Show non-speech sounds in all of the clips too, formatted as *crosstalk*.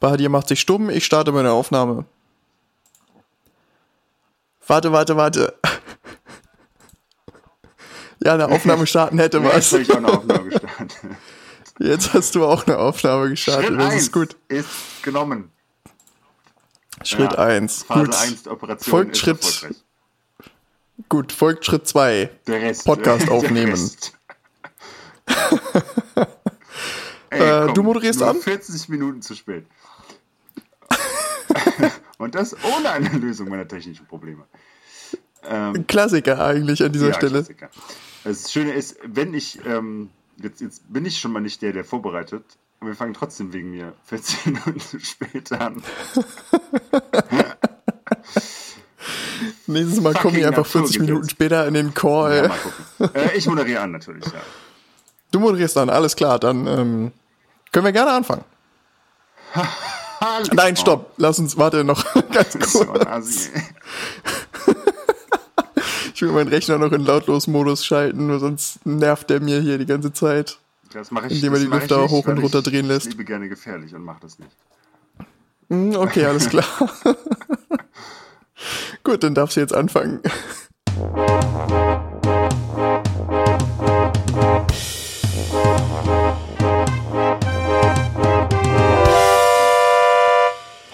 Bahadir macht sich stumm, ich starte meine Aufnahme. Warte, warte, warte. *laughs* Ja, eine Aufnahme starten hätte *laughs* was. Jetzt habe ich auch eine Aufnahme gestartet. *laughs* Jetzt hast du auch eine Aufnahme gestartet. Schritt das 1 ist gut. ist genommen. Schritt Ja, 1. Phase Gut. 1 der Operation Folgt Schritt-. Gut, folgt Schritt 2. Der Rest. Podcast der aufnehmen. Rest. Äh, du moderierst an? 40 Minuten zu spät. *laughs* Und das ohne eine Lösung meiner technischen Probleme. Ähm, Klassiker eigentlich an dieser ja, Stelle. Klassiker. Das Schöne ist, wenn ich, ähm, jetzt, jetzt bin ich schon mal nicht der, der vorbereitet, aber wir fangen trotzdem wegen mir 40 *laughs* Minuten zu spät an. *laughs* Nächstes Mal komme ich einfach 40 Naturgesetz. Minuten später in den Call. Ja. Äh, ich moderiere an natürlich, ja. Du moderierst an, alles klar, dann ähm, können wir gerne anfangen. Nein, stopp, lass uns, warte noch *laughs* ganz kurz. Assi. *laughs* Ich will meinen Rechner noch in Lautlos-Modus schalten, sonst nervt der mir hier die ganze Zeit. Das mache ich Indem er die Lüfter hoch und runter drehen lässt. Ich liebe gerne gefährlich und mache das nicht. Hm, Okay, alles *laughs* klar. Gut, dann darfst du jetzt anfangen.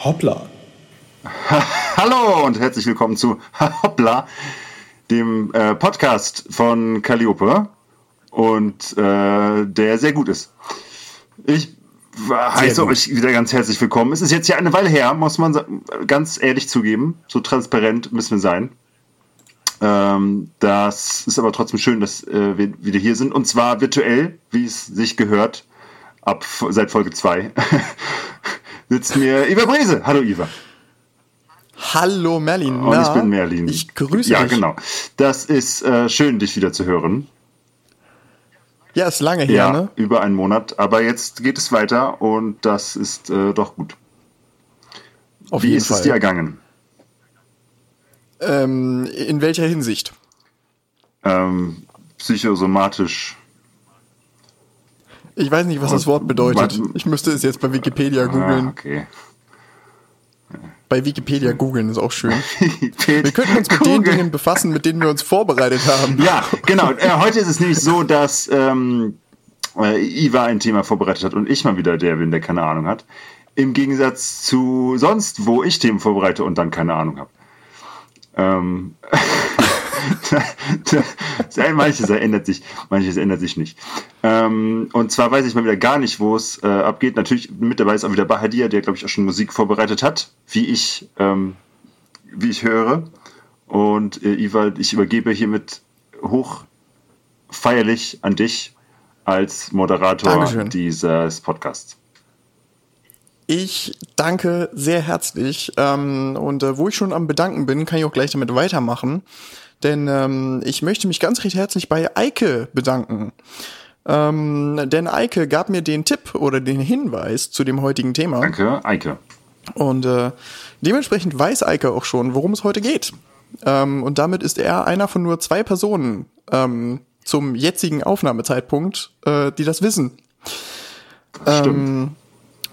Hoppla. *laughs* Hallo und herzlich willkommen zu *laughs* Hoppla, dem äh, Podcast von Calliope und äh, der sehr gut ist. Ich heiße gut. euch wieder ganz herzlich willkommen. Es ist jetzt ja eine Weile her, muss man ganz ehrlich zugeben. So transparent müssen wir sein. Ähm, das ist aber trotzdem schön, dass äh, wir wieder hier sind. Und zwar virtuell, wie es sich gehört, ab seit Folge 2. *laughs* sitzt mir Iva Brese. Hallo Iva. Hallo Merlin. Und na, ich bin Merlin. Ich grüße Ja, dich. genau. Das ist äh, schön, dich wieder zu hören. Ja, ist lange her, Ja, ne? über einen Monat. Aber jetzt geht es weiter und das ist äh, doch gut. Auf Wie ist Fall. es dir ergangen? Ähm, in welcher Hinsicht? Ähm, psychosomatisch. Ich weiß nicht, was das Wort bedeutet. Ich müsste es jetzt bei Wikipedia Ah, googeln. okay. Bei Wikipedia googeln ist auch schön. Wir könnten uns mit den Dingen befassen, mit denen wir uns vorbereitet haben. Ja, genau. Äh, heute ist es nämlich so, dass ähm, äh, Iva ein Thema vorbereitet hat und ich mal wieder der bin, der keine Ahnung hat. Im Gegensatz zu sonst, wo ich Themen vorbereite und dann keine Ahnung habe. Ähm, *laughs* *laughs* manches ändert sich, manches ändert sich nicht. Ähm, und zwar weiß ich mal wieder gar nicht, wo es äh, abgeht. Natürlich mit dabei ist auch wieder Bahadia, der glaube ich auch schon Musik vorbereitet hat, wie ich, ähm, wie ich höre. Und äh, Iva, ich übergebe hiermit hoch feierlich an dich als Moderator Dankeschön. dieses Podcasts. Ich danke sehr herzlich. Ähm, und äh, wo ich schon am Bedanken bin, kann ich auch gleich damit weitermachen. Denn ähm, ich möchte mich ganz recht herzlich bei Eike bedanken. Ähm, denn Eike gab mir den Tipp oder den Hinweis zu dem heutigen Thema. Danke, Eike. Und äh, dementsprechend weiß Eike auch schon, worum es heute geht. Ähm, und damit ist er einer von nur zwei Personen ähm, zum jetzigen Aufnahmezeitpunkt, äh, die das wissen. Stimmt. Ähm,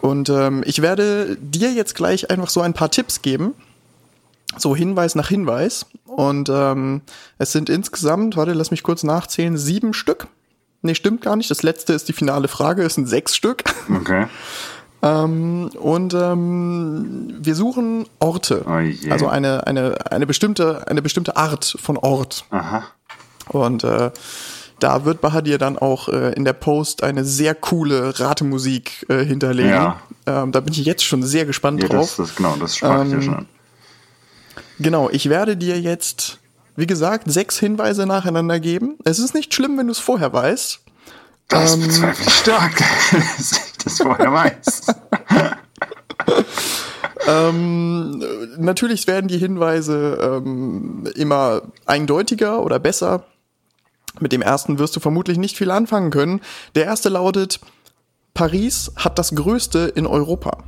und ähm, ich werde dir jetzt gleich einfach so ein paar Tipps geben. So Hinweis nach Hinweis. Und ähm, es sind insgesamt, warte, lass mich kurz nachzählen, sieben Stück. Nee, stimmt gar nicht. Das letzte ist die finale Frage. Es sind sechs Stück. Okay. *laughs* Ähm, und ähm, wir suchen Orte. Oh. Also eine, eine, eine, bestimmte, eine bestimmte Art von Ort. Aha. Und äh, da wird Bahadir dann auch äh, in der Post eine sehr coole Ratemusik äh, hinterlegen. Ja. Ähm, da bin ich jetzt schon sehr gespannt Ja, drauf. das, das, genau, das sprach ich ja Ähm, schon an. Genau, ich werde dir jetzt, wie gesagt, sechs Hinweise nacheinander geben. Es ist nicht schlimm, wenn du es vorher weißt. Das ähm, bezweifle ich stark, dass ich das vorher weiß. *laughs* Ähm, natürlich werden die Hinweise ähm, immer eindeutiger oder besser. Mit dem ersten wirst du vermutlich nicht viel anfangen können. Der erste lautet, Paris hat das größte in Europa.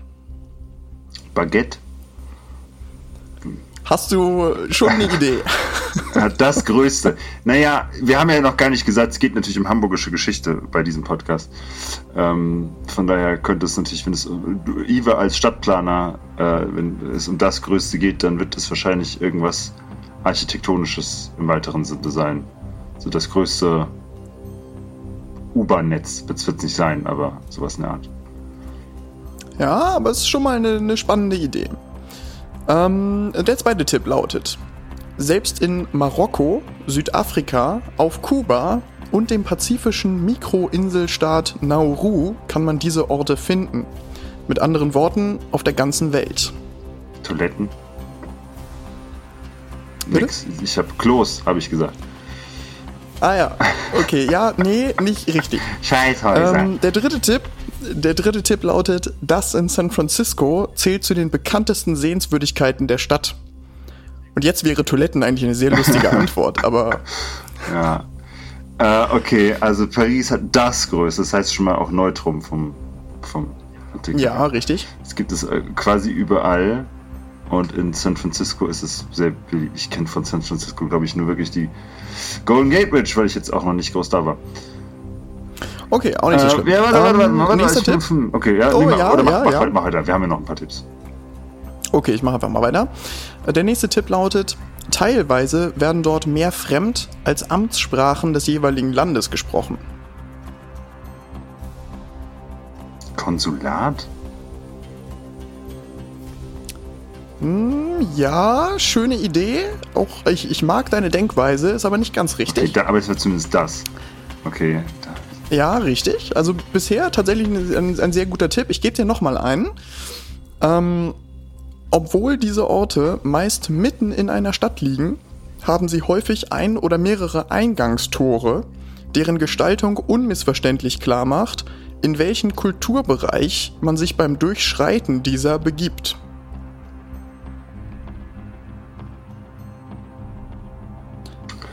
Baguette. Hast du schon eine Idee? *laughs* Das Größte. Naja, wir haben ja noch gar nicht gesagt, es geht natürlich um hamburgische Geschichte bei diesem Podcast. Ähm, von daher könnte es natürlich, wenn es Ive als Stadtplaner, äh, wenn es um das Größte geht, dann wird es wahrscheinlich irgendwas Architektonisches im weiteren Sinne sein. So das größte U-Bahn-Netz wird es nicht sein, aber sowas in der Art. Ja, aber es ist schon mal eine, eine spannende Idee. Ähm, der zweite Tipp lautet, selbst in Marokko, Südafrika, auf Kuba und dem pazifischen Mikroinselstaat Nauru kann man diese Orte finden. Mit anderen Worten, auf der ganzen Welt. Toiletten? Bitte? Nix. Ich habe Klos, habe ich gesagt. Ah ja, okay, ja, nee, nicht richtig. *laughs* Scheißhäuser. Ähm, der dritte Tipp, der dritte Tipp lautet, das in San Francisco zählt zu den bekanntesten Sehenswürdigkeiten der Stadt. Und jetzt wäre Toiletten eigentlich eine sehr lustige *laughs* Antwort, aber. Ja. Äh, okay, also Paris hat das Größte, das heißt schon mal auch Neutrum vom, vom Artikel. Ja, richtig. Es gibt es äh, quasi überall. Und in San Francisco ist es sehr beliebt. Ich kenne von San Francisco, glaube ich, nur wirklich die Golden Gate Bridge, weil ich jetzt auch noch nicht groß da war. Okay, auch nicht so äh, schlimm. Ja, warte, warte, warte, warte, ähm, nächster Tipp. Okay, ja, oh, ja, oder mach, ja, mach, ja. Halt, mach weiter. Wir haben ja noch ein paar Tipps. Okay, ich mache einfach mal weiter. Der nächste Tipp lautet, teilweise werden dort mehr Fremd- als Amtssprachen des jeweiligen Landes gesprochen. Konsulat? Hm, ja, schöne Idee. Auch ich, ich mag deine Denkweise, ist aber nicht ganz richtig. Okay, da, aber es wird zumindest das. Okay. Da. Ja, richtig. Also bisher tatsächlich ein, ein sehr guter Tipp. Ich gebe dir nochmal einen. Ähm, obwohl diese Orte meist mitten in einer Stadt liegen, haben sie häufig ein oder mehrere Eingangstore, deren Gestaltung unmissverständlich klar macht, in welchen Kulturbereich man sich beim Durchschreiten dieser begibt.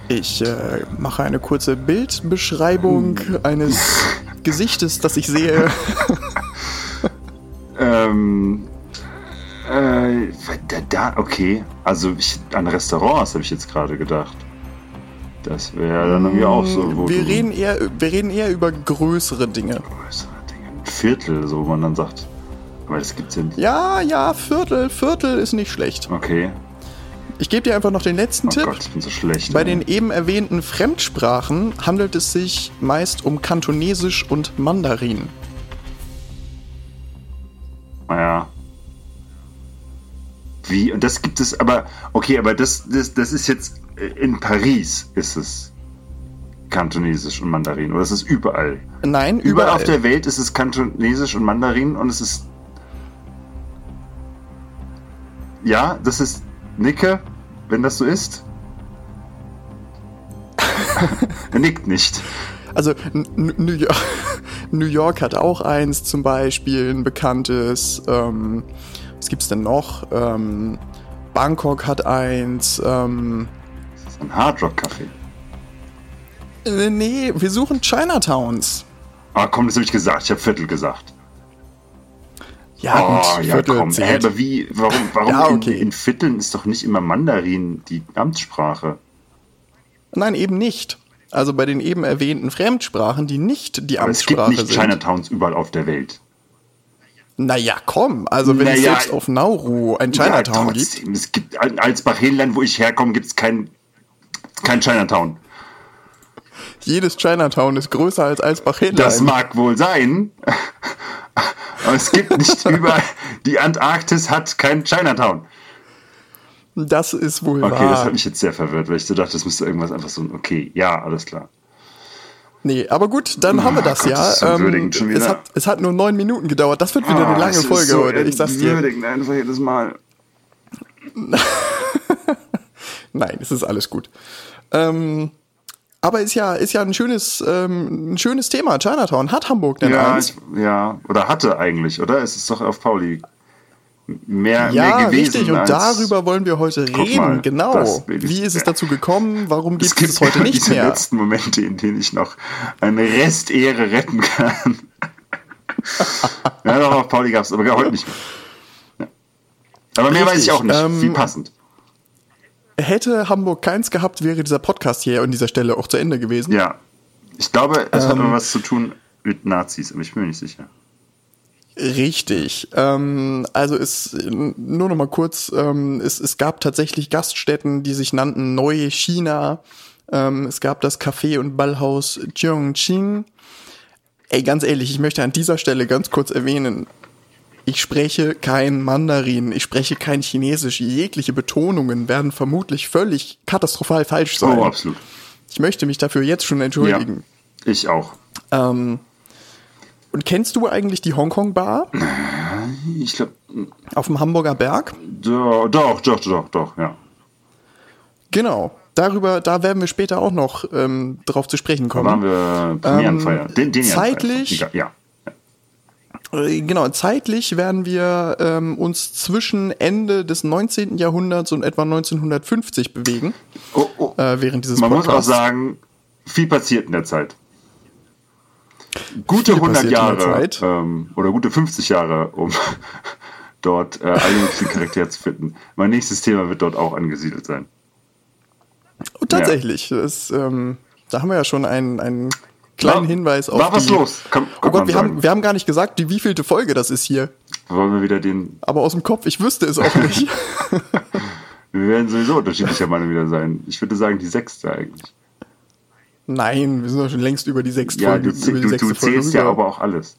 Ich äh, mache eine kurze Bildbeschreibung eines *laughs* Gesichtes, das ich sehe. *laughs* ähm, äh, da, okay. Also ich, an Restaurants habe ich jetzt gerade gedacht. Das wäre dann irgendwie auch so. wir, reden eher, wir reden eher über größere Dinge. Größere Dinge. Ein Viertel, so man dann sagt. Aber das gibt's ja nicht. Ja, ja, Viertel, Viertel ist nicht schlecht. Okay. Ich gebe dir einfach noch den letzten oh Tipp. Gott, ich bin so schlecht. Bei ey. den eben erwähnten Fremdsprachen handelt es sich meist um Kantonesisch und Mandarin. Naja. Wie? Und das gibt es aber, okay, aber das, das, das ist jetzt in Paris ist es Kantonesisch und Mandarin. Oder ist es überall? Nein, Überall überall. auf der Welt ist es Kantonesisch und Mandarin und es ist. Ja, das ist Nicke, wenn das so ist. *laughs* er nickt nicht. Also New York, *laughs* New York hat auch eins zum Beispiel, ein bekanntes. Ähm, was gibt's denn noch? Ähm, Bangkok hat eins. Ähm, Das ist ein Hardrock-Café. äh, nee, wir suchen Chinatowns. Ah, komm, das habe ich gesagt. Ich habe Viertel gesagt. Ja, oh, gut, ja, Viertel komm. Hä, zählt. aber wie, warum, warum Ja, in, okay. in Vierteln ist doch nicht immer Mandarin die Amtssprache? Nein, eben nicht. Also bei den eben erwähnten Fremdsprachen, die nicht die Aber es gibt Amtssprache nicht sind. Chinatowns überall auf der Welt. Naja, komm. Also wenn es Naja, selbst auf Nauru ein Chinatown ja, gibt. trotzdem, Es gibt in Alsbach-Helenland, wo ich herkomme, gibt es kein, kein Chinatown. Jedes Chinatown ist größer als Das Alsbach-Hedlein. mag wohl sein. Aber es gibt nicht *laughs* überall. Die Antarktis hat kein Chinatown. Das ist wohl Okay, wahr. das hat mich jetzt sehr verwirrt, weil ich so dachte, das müsste irgendwas einfach so. Okay, ja, alles klar. Nee, aber gut, dann haben wir das Gott, ja. das ist so Ähm, es, hat, es hat nur neun Minuten gedauert. Das wird wieder eine Ah, lange Folge so heute. Ich sag's dir. einfach jedes Mal. *laughs* Nein, es ist alles gut. Ähm, aber ist ja, ist ja ein schönes, ähm, ein schönes Thema. Chinatown. Hat Hamburg denn Ja, eins? ich, ja, oder hatte eigentlich, oder? Es ist doch auf Pauli mehr, Ja, mehr gewesen. richtig. Und darüber wollen wir heute reden. mal, genau. Wie ist es dazu gekommen? Warum Es gibt es es heute nicht diese mehr? letzten Momente, in denen ich noch eine Restehre retten kann. *laughs* ja, doch, auf Pauli gab es, aber heute nicht mehr. Ja. Aber mehr weiß ich auch nicht. ähm, Wie passend. Hätte Hamburg keins gehabt, wäre dieser Podcast hier an dieser Stelle auch zu Ende gewesen. Ja. Ich glaube, es hat Ähm. immer was zu tun mit Nazis, aber ich bin mir nicht sicher. Richtig. Ähm, also es nur noch mal kurz, ähm, es, es gab tatsächlich Gaststätten, die sich nannten Neue China. Ähm, es gab das Café und Ballhaus Chongqing. Ey, ganz ehrlich, ich möchte an dieser Stelle ganz kurz erwähnen, ich spreche kein Mandarin, ich spreche kein Chinesisch. Jegliche Betonungen werden vermutlich völlig katastrophal falsch sein. Oh, absolut. ich möchte mich dafür jetzt schon entschuldigen. Ja, ich auch. Ähm, und kennst du eigentlich die Hongkong Bar Ich glaube, auf dem Hamburger Berg? doch, doch, doch, doch, doch, ja. Genau. Darüber, da werden wir später auch noch ähm, drauf zu sprechen Da waren kommen. wir Premierenfeier. Den, den Ähm, zeitlich- Ja. Äh, Genau, zeitlich werden wir ähm, uns zwischen Ende des 19. Jahrhunderts und etwa 1950 bewegen, Oh, oh. äh, während dieses Man muss auch Podcasts. sagen, viel passiert in der Zeit. Gute Viel 100 passiert in der Jahre Zeit. ähm, oder gute 50 Jahre, um *laughs* dort äh, alle möglichen Charaktere zu finden. Mein nächstes Thema wird dort auch angesiedelt sein. Und tatsächlich, das, ähm, da haben wir ja schon einen, einen kleinen War- Hinweis auf war was die, los, kann- oh kann Gott, wir sagen. haben, wir haben gar nicht gesagt, die wievielte Folge das ist hier. Wollen wir wieder den. Aber aus dem Kopf, ich wüsste es auch nicht. *laughs* *laughs* Wir werden sowieso unterschiedlicher Meinung wieder sein. Ich würde sagen, die sechste eigentlich. Nein, wir sind doch schon längst über die sechste Ja, Folge. du, über die du, sechste du zählst Folge ja aber auch alles.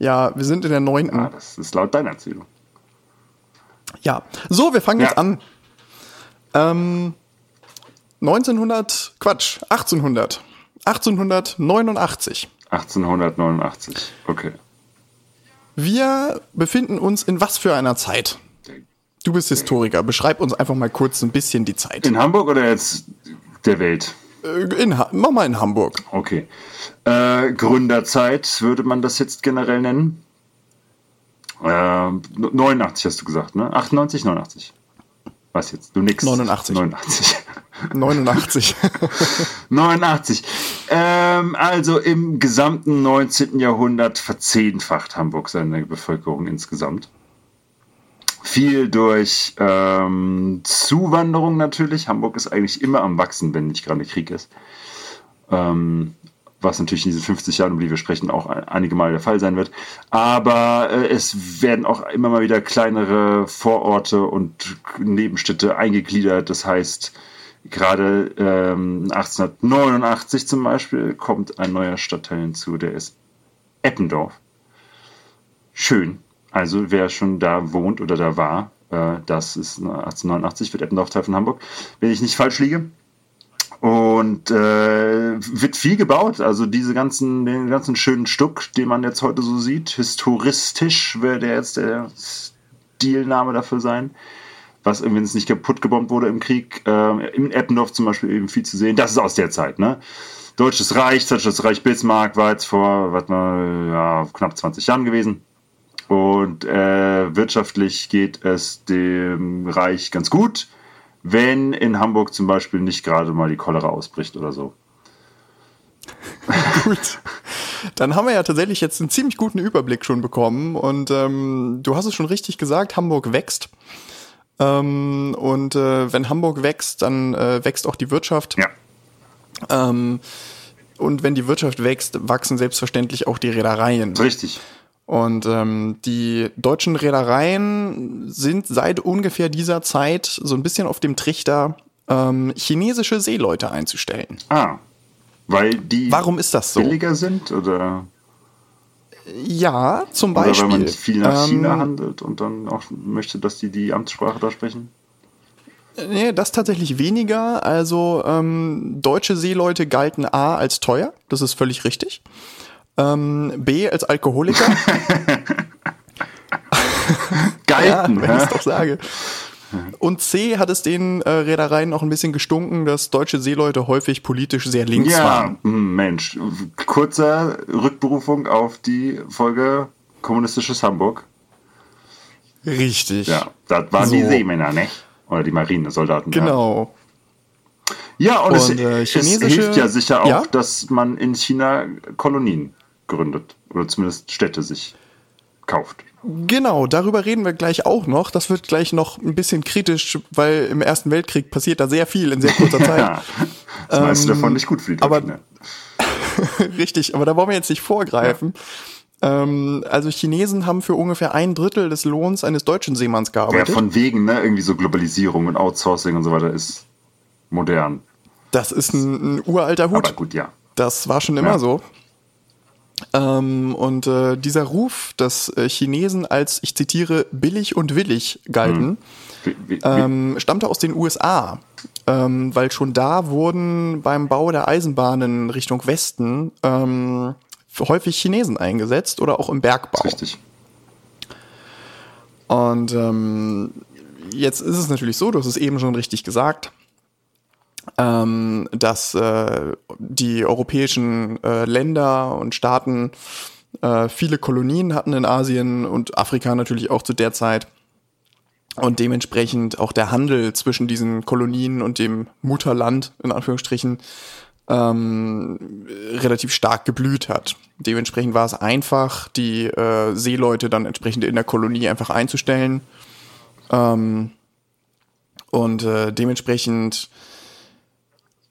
Ja, wir sind in der neunten. ah, das ist laut deiner Erzählung. Ja, so, wir fangen Ja. jetzt an. Ähm, 1900, Quatsch, 1800. 1889. 1889. Okay. Wir befinden uns in was für einer Zeit? Du bist Historiker, beschreib uns einfach mal kurz ein bisschen die Zeit. In Hamburg oder jetzt der Welt? Äh, in, mach mal in Hamburg. Okay. Äh, Gründerzeit würde man das jetzt generell nennen. Äh, 89 hast du gesagt, ne? 98, 89. Was jetzt? Du nix. 89. 89. 89. 89. Ähm, also im gesamten 19. Jahrhundert verzehnfacht Hamburg seine Bevölkerung insgesamt. Viel durch ähm, Zuwanderung natürlich. Hamburg ist eigentlich immer am Wachsen, wenn nicht gerade Krieg ist. Ähm, was natürlich in diesen 50 Jahren, über die wir sprechen, auch ein- einige Mal der Fall sein wird. Aber äh, es werden auch immer mal wieder kleinere Vororte und Nebenstädte eingegliedert. Das heißt, gerade ähm, 1889 zum Beispiel kommt ein neuer Stadtteil hinzu, der ist Eppendorf. Schön. Also wer schon da wohnt oder da war, äh, das ist 1889, wird Eppendorf Teil von Hamburg, wenn ich nicht falsch liege. Und äh, wird viel gebaut, also diese ganzen, den ganzen schönen Stuck, den man jetzt heute so sieht, historistisch wäre der jetzt der Stilname dafür sein. Was, wenn es nicht kaputt gebombt wurde im Krieg, äh, in Eppendorf zum Beispiel eben viel zu sehen. Das ist aus der Zeit, ne? Deutsches Reich, Deutsches Reich Bismarck war jetzt vor, mal, ja, knapp 20 Jahren gewesen. Und äh, wirtschaftlich geht es dem Reich ganz gut, wenn in Hamburg zum Beispiel nicht gerade mal die Cholera ausbricht oder so. *laughs* Gut. Dann haben wir ja tatsächlich jetzt einen ziemlich guten Überblick schon bekommen. Und ähm, du hast es schon richtig gesagt, Hamburg wächst. Ähm, und äh, wenn Hamburg wächst, dann äh, wächst auch die Wirtschaft. Ja. Ähm, und wenn die Wirtschaft wächst, wachsen selbstverständlich auch die Reedereien. Richtig. Und ähm, die deutschen Reedereien sind seit ungefähr dieser Zeit so ein bisschen auf dem Trichter, ähm, chinesische Seeleute einzustellen. Ah. Weil die Warum ist das so? billiger sind oder, Ja, zum oder Beispiel. weil man viel nach Ähm, China handelt und dann auch möchte, dass die die Amtssprache da sprechen? Nee, das tatsächlich weniger. Also ähm, deutsche Seeleute galten A als teuer, das ist völlig richtig. Ähm, B als Alkoholiker. *laughs* *laughs* Galten, ja, wenn ich es doch sage. Und C hat es den äh, Reedereien auch ein bisschen gestunken, dass deutsche Seeleute häufig politisch sehr links Ja, waren. Mensch. Kurzer Rückberufung auf die Folge Kommunistisches Hamburg. Richtig. Ja, das waren die So. Seemänner, ne? Oder die Marinesoldaten. Ja. Genau. Ja, und, es, Und, äh, es hilft ja sicher auch, Ja? dass man in China Kolonien gründet. Oder zumindest Städte sich kauft. Genau, darüber reden wir gleich auch noch. Das wird gleich noch ein bisschen kritisch, weil im Ersten Weltkrieg passiert da sehr viel in sehr kurzer Zeit. *laughs* Ja, das meiste Ähm, davon nicht gut für die aber- Deutschen. *laughs* ja. Richtig, aber da wollen wir jetzt nicht vorgreifen. Ähm, also Chinesen haben für ungefähr ein Drittel des Lohns eines deutschen Seemanns Ja, gearbeitet. von wegen, ne, irgendwie so Globalisierung und Outsourcing und so weiter ist modern. das ist ein, ein uralter Hut. Aber gut, ja. Das war schon immer Ja. so. Ähm, und äh, dieser Ruf, dass äh, Chinesen als, ich zitiere, billig und willig galten, wie, ähm, stammte aus den USA. Ähm, weil schon da wurden beim Bau der Eisenbahnen Richtung Westen ähm, häufig Chinesen eingesetzt oder auch im Bergbau. richtig. Und ähm, jetzt ist es natürlich so, du hast es eben schon richtig gesagt, ähm, dass äh, die europäischen äh, Länder und Staaten äh, viele Kolonien hatten in Asien und Afrika natürlich auch zu der Zeit. Und dementsprechend auch der Handel zwischen diesen Kolonien und dem Mutterland, in Anführungsstrichen, ähm, relativ stark geblüht hat. Dementsprechend war es einfach, die äh, Seeleute dann entsprechend in der Kolonie einfach einzustellen. Ähm, und äh, dementsprechend,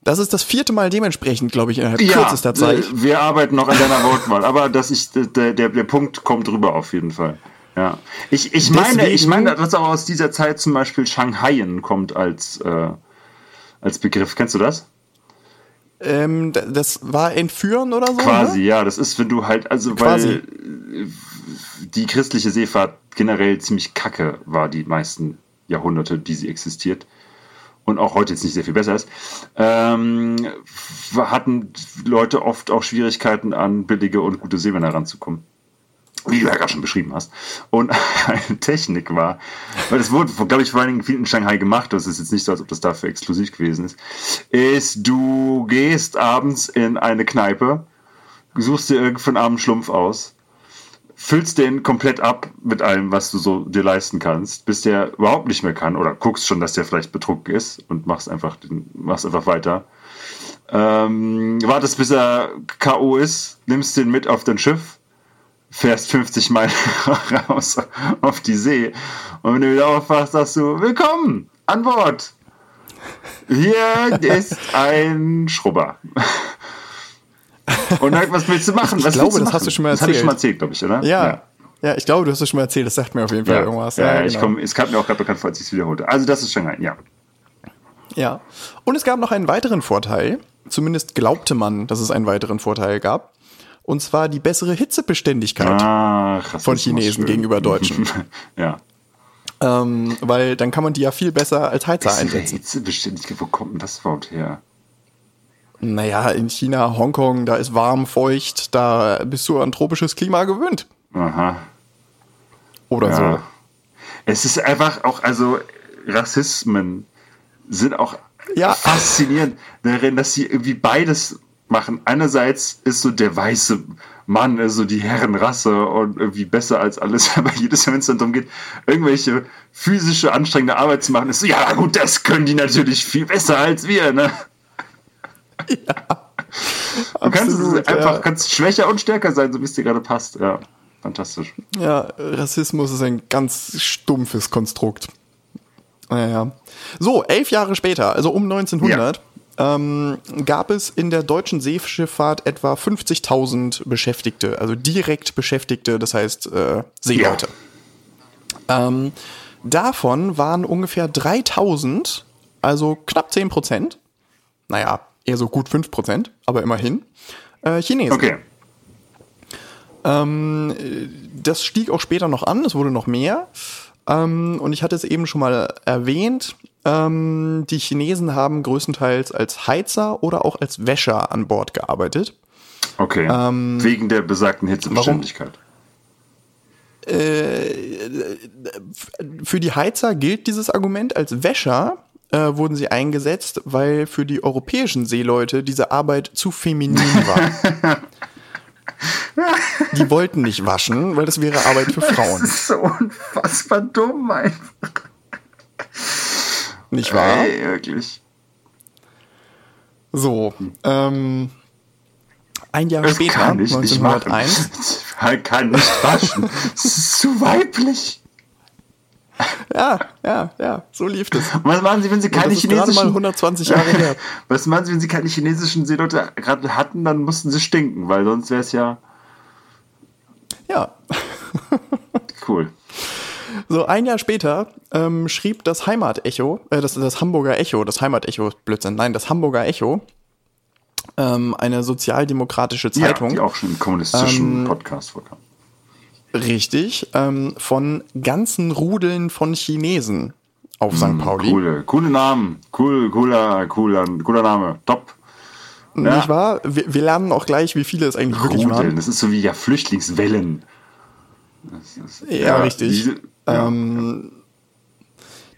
das ist das vierte Mal dementsprechend, glaube ich, innerhalb kürzester Zeit. äh, Wir arbeiten noch an deiner Wortwahl, aber das ist, der, der, der Punkt kommt drüber auf jeden Fall. Ja. Ich, ich meine, ich meine, dass auch aus dieser Zeit zum Beispiel Shanghaien kommt als, äh, als Begriff. Kennst du das? Ähm, das war Entführen oder so? Quasi, Ne? ja. Das ist, wenn du halt, also Quasi. weil äh, die christliche Seefahrt generell ziemlich kacke war, die meisten Jahrhunderte, die sie existiert. Und auch heute jetzt nicht sehr viel besser ist. Ähm, hatten Leute oft auch Schwierigkeiten, an billige und gute Seemänner ranzukommen. Wie du ja gerade schon beschrieben hast. Und *laughs* eine Technik war, weil das wurde, glaube ich, vor allen Dingen viel in Shanghai gemacht, das ist jetzt nicht so, als ob das dafür exklusiv gewesen ist, ist, du gehst abends in eine Kneipe, suchst dir irgendeinen armen Schlumpf aus, füllst den komplett ab mit allem, was du so dir leisten kannst, bis der überhaupt nicht mehr kann oder guckst schon, dass der vielleicht betrunken ist und machst einfach, den, machst einfach weiter. Ähm, wartest, bis er K.O. ist, nimmst den mit auf dein Schiff, fährst 50 Meilen *laughs* raus auf die See und wenn du wieder aufwachst, sagst du, willkommen an Bord. Hier *laughs* ist ein Schrubber. *laughs* Und halt, was willst du machen? Was glaube, willst du das machen? hast du schon mal Das habe ich erzählt. schon mal erzählt, glaube ich, oder? Ja. ja. ich glaube, du hast es schon mal erzählt. Das sagt mir auf jeden Fall Ja, irgendwas. ja, ja, ich genau. komm, es kam mir auch gerade bekannt vor, als ich es wiederholte. Also das ist Shanghai, ja. Ja. Und es gab noch einen weiteren Vorteil. Zumindest glaubte man, dass es einen weiteren Vorteil gab. Und zwar die bessere Hitzebeständigkeit Rassismus, von Chinesen gegenüber Deutschen. *laughs* ja. ähm, weil dann kann man die ja viel besser als Heizer Bessere einsetzen. Hitzebeständigkeit, wo kommt denn das überhaupt her? Naja, in China, Hongkong, da ist warm, feucht, da bist du an tropisches Klima gewöhnt. Aha. Oder Ja. so. Es ist einfach auch, also Rassismen sind auch Ja. faszinierend darin, dass sie irgendwie beides machen. Einerseits ist so der weiße Mann, also die Herrenrasse und irgendwie besser als alles, *laughs* aber jedes Mal, wenn es dann darum geht, irgendwelche physische, anstrengende Arbeit zu machen, ist so, ja gut, das können die natürlich viel besser als wir, ne? Du kannst es Absolut, einfach ja. kannst schwächer und stärker sein, so wie es dir gerade passt. Ja, fantastisch. Ja, Rassismus ist ein ganz stumpfes Konstrukt. Naja. So, elf Jahre später, also um 1900, ähm, gab es in der deutschen Seeschifffahrt etwa 50.000 Beschäftigte, also direkt Beschäftigte, das heißt äh, Seeleute. Ähm, davon waren ungefähr 3000, also knapp 10 Prozent, naja, eher so gut 5 Prozent, aber immerhin, äh, Chinesen. Okay. das stieg auch später noch an, es wurde noch mehr. Ähm, und ich hatte es eben schon mal erwähnt, ähm, die Chinesen haben größtenteils als Heizer oder auch als Wäscher an Bord gearbeitet. Okay. Ähm, Wegen der besagten Hitzebeständigkeit. Für die Heizer gilt dieses Argument, als Wäscher äh, wurden sie eingesetzt, weil für die europäischen Seeleute diese Arbeit zu feminin war. *laughs* die wollten nicht waschen, weil das wäre Arbeit für Frauen, so unfassbar dumm einfach. nicht wahr? Ey, wirklich. So, ähm, ein Jahr Das später, kann ich nicht machen. 1901, kann nicht waschen. Das ist zu weiblich. Ja, ja, ja, so lief das. *laughs* Was machen Sie, wenn Sie keine gerade mal chinesischen 120 Jahre her. *laughs* Was machen Sie, wenn Sie keine chinesischen Seeleute gerade hatten, dann mussten sie stinken, weil sonst wäre es ja Ja. *laughs* cool. So, ein Jahr später ähm, schrieb das Heimatecho, äh, das, das Hamburger Echo, das Heimatecho, Blödsinn, nein, das Hamburger Echo, ähm, eine sozialdemokratische Zeitung. Ja, die auch schon im kommunistischen Ähm, Podcast vorkam. Richtig, ähm, von ganzen Rudeln von Chinesen auf St. Pauli. Coole, coole Namen. Cool, cooler, cooler, cooler Name. Top. Nicht wahr? Wir, wir lernen auch gleich, wie viele es eigentlich wirklich Rudeln. waren. Das ist so wie ja Flüchtlingswellen. Ist, Ja, richtig. Diese, ja, Ähm,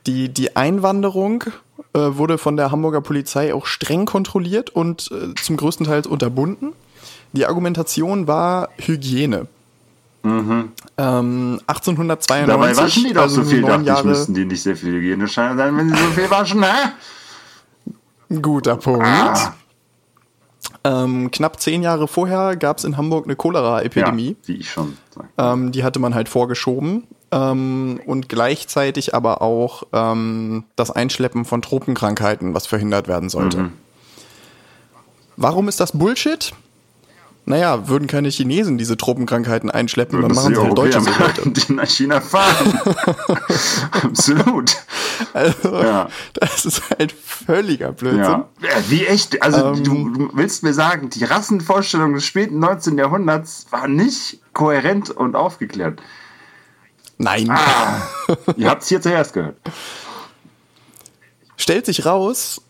Die, die Einwanderung äh, wurde von der Hamburger Polizei auch streng kontrolliert und äh, zum größten Teil unterbunden. Die Argumentation war Hygiene. Ähm, 1892, Mhm. Dabei waschen die doch also so viel, dachte ich, Jahre, müssten die nicht sehr viel Hygienescheine sein, wenn sie so viel waschen, hä? Guter Punkt. Ah. Ähm, knapp zehn Jahre vorher gab es in Hamburg eine Cholera-Epidemie. Ja, wie ich schon sage. Ähm, die hatte man halt vorgeschoben. Ähm, und gleichzeitig aber auch ähm, das Einschleppen von Tropenkrankheiten, was verhindert werden sollte. Mhm. Warum ist das Bullshit? Naja, würden keine Chinesen diese Tropenkrankheiten einschleppen, dann Das machen sie halt deutsche Europäer Seeleute. machen, *laughs* die nach China fahren. *laughs* Absolut. Also, Ja. das ist halt völliger Blödsinn. Ja. Wie echt? Also Ähm. du, du willst mir sagen, die Rassenvorstellungen des späten 19. Jahrhunderts waren nicht kohärent und aufgeklärt. Nein. Ah. Ihr habt es hier zuerst gehört. Stellt sich raus,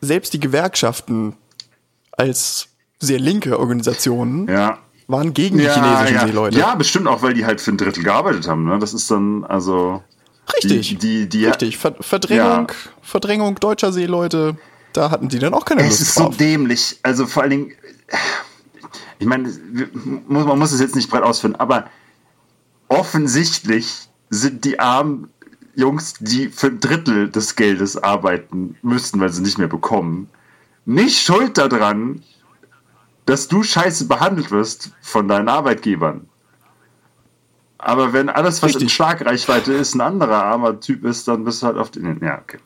selbst die Gewerkschaften als sehr linke Organisationen Ja. waren gegen die chinesischen ja. Seeleute. Ja, bestimmt auch, weil die halt für ein Drittel gearbeitet haben. Ne? Das ist dann, also. Richtig. Die, die, die, Richtig. Ver Verdrängung, Ja. Verdrängung deutscher Seeleute, da hatten die dann auch keine Es Lust ist so drauf. dämlich. Also vor allen Dingen, ich meine, man muss es jetzt nicht breit ausführen, aber offensichtlich sind die armen Jungs, die für ein Drittel des Geldes arbeiten müssten, weil sie nicht mehr bekommen, nicht schuld daran, dass du scheiße behandelt wirst von deinen Arbeitgebern. Aber wenn alles, was in Richtig. Schlagreichweite ist, ein anderer armer Typ ist, dann bist du halt auf den. Ja, okay.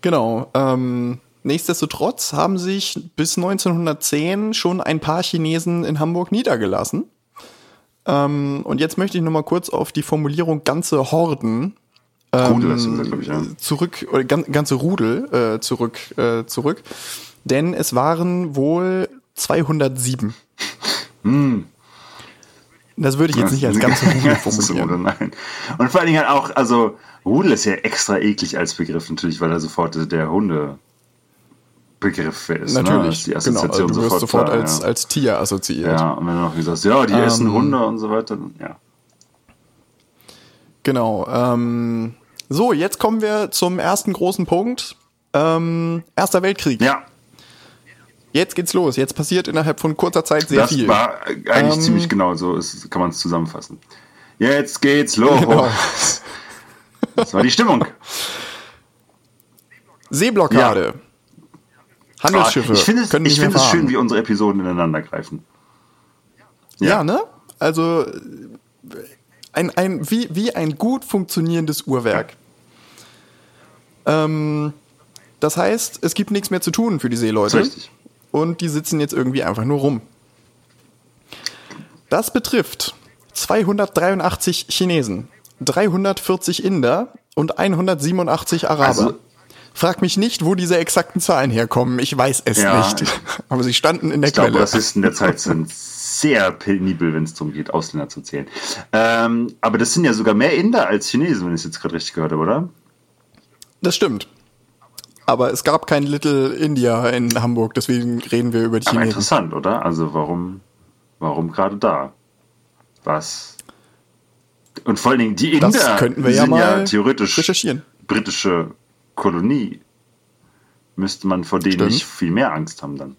Genau. Ähm, nichtsdestotrotz haben sich bis 1910 schon ein paar Chinesen in Hamburg niedergelassen. Ähm, und jetzt möchte ich noch mal kurz auf die Formulierung ganze Horden Rudel du gesagt, glaube ich, ja. zurück, oder gan ganze Rudel äh, zurück, äh, zurück. Denn es waren wohl 207. Das würde ich jetzt nicht als ganze Rudel *laughs* formulieren. Nein. Und vor allen Dingen halt auch, also Rudel ist ja extra eklig als Begriff natürlich, weil er sofort der Hunde Begriff ist. Ne? Natürlich, die genau. Also Assoziation du wirst sofort, klar, als, ja. als Tier assoziiert. ja, und wenn du noch gesagt hast, ja, die Ähm, essen Hunde und so weiter, dann, ja. Genau. Ähm, so, jetzt kommen wir zum ersten großen Punkt. Ähm, Erster Weltkrieg. Ja, Jetzt geht's los. Jetzt passiert innerhalb von kurzer Zeit sehr das viel. war eigentlich Ähm, ziemlich genau so, ist, kann man es zusammenfassen. Jetzt geht's los. Genau. Das war die Stimmung. Seeblockade. Handelsschiffe ich finde es, ich finde es schön, wie unsere Episoden ineinander greifen. ja. ne? Also ein, ein, wie, wie ein gut funktionierendes Uhrwerk. Ähm, das heißt, es gibt nichts mehr zu tun für die Seeleute. Richtig. Und die sitzen jetzt irgendwie einfach nur rum. Das betrifft 283 Chinesen, 340 Inder und 187 Araber. Also- Frag mich nicht, wo diese exakten Zahlen herkommen. Ich weiß es Ja. nicht. *laughs* Aber sie standen in der Ich glaube, Quelle. Rassisten der Zeit sind sehr penibel, wenn es darum geht, Ausländer zu zählen. Ähm, aber das sind ja sogar mehr Inder als Chinesen, wenn ich es jetzt gerade richtig gehört habe, oder? Das stimmt. Aber es gab kein Little India in Hamburg, deswegen reden wir über Chinesen. interessant, oder? Also warum, warum gerade da? Was? Und vor allen Dingen die Inder Das könnten wir ja sind ja mal theoretisch recherchieren. britische Kolonie. Müsste man vor denen Stimmt. nicht viel mehr Angst haben dann?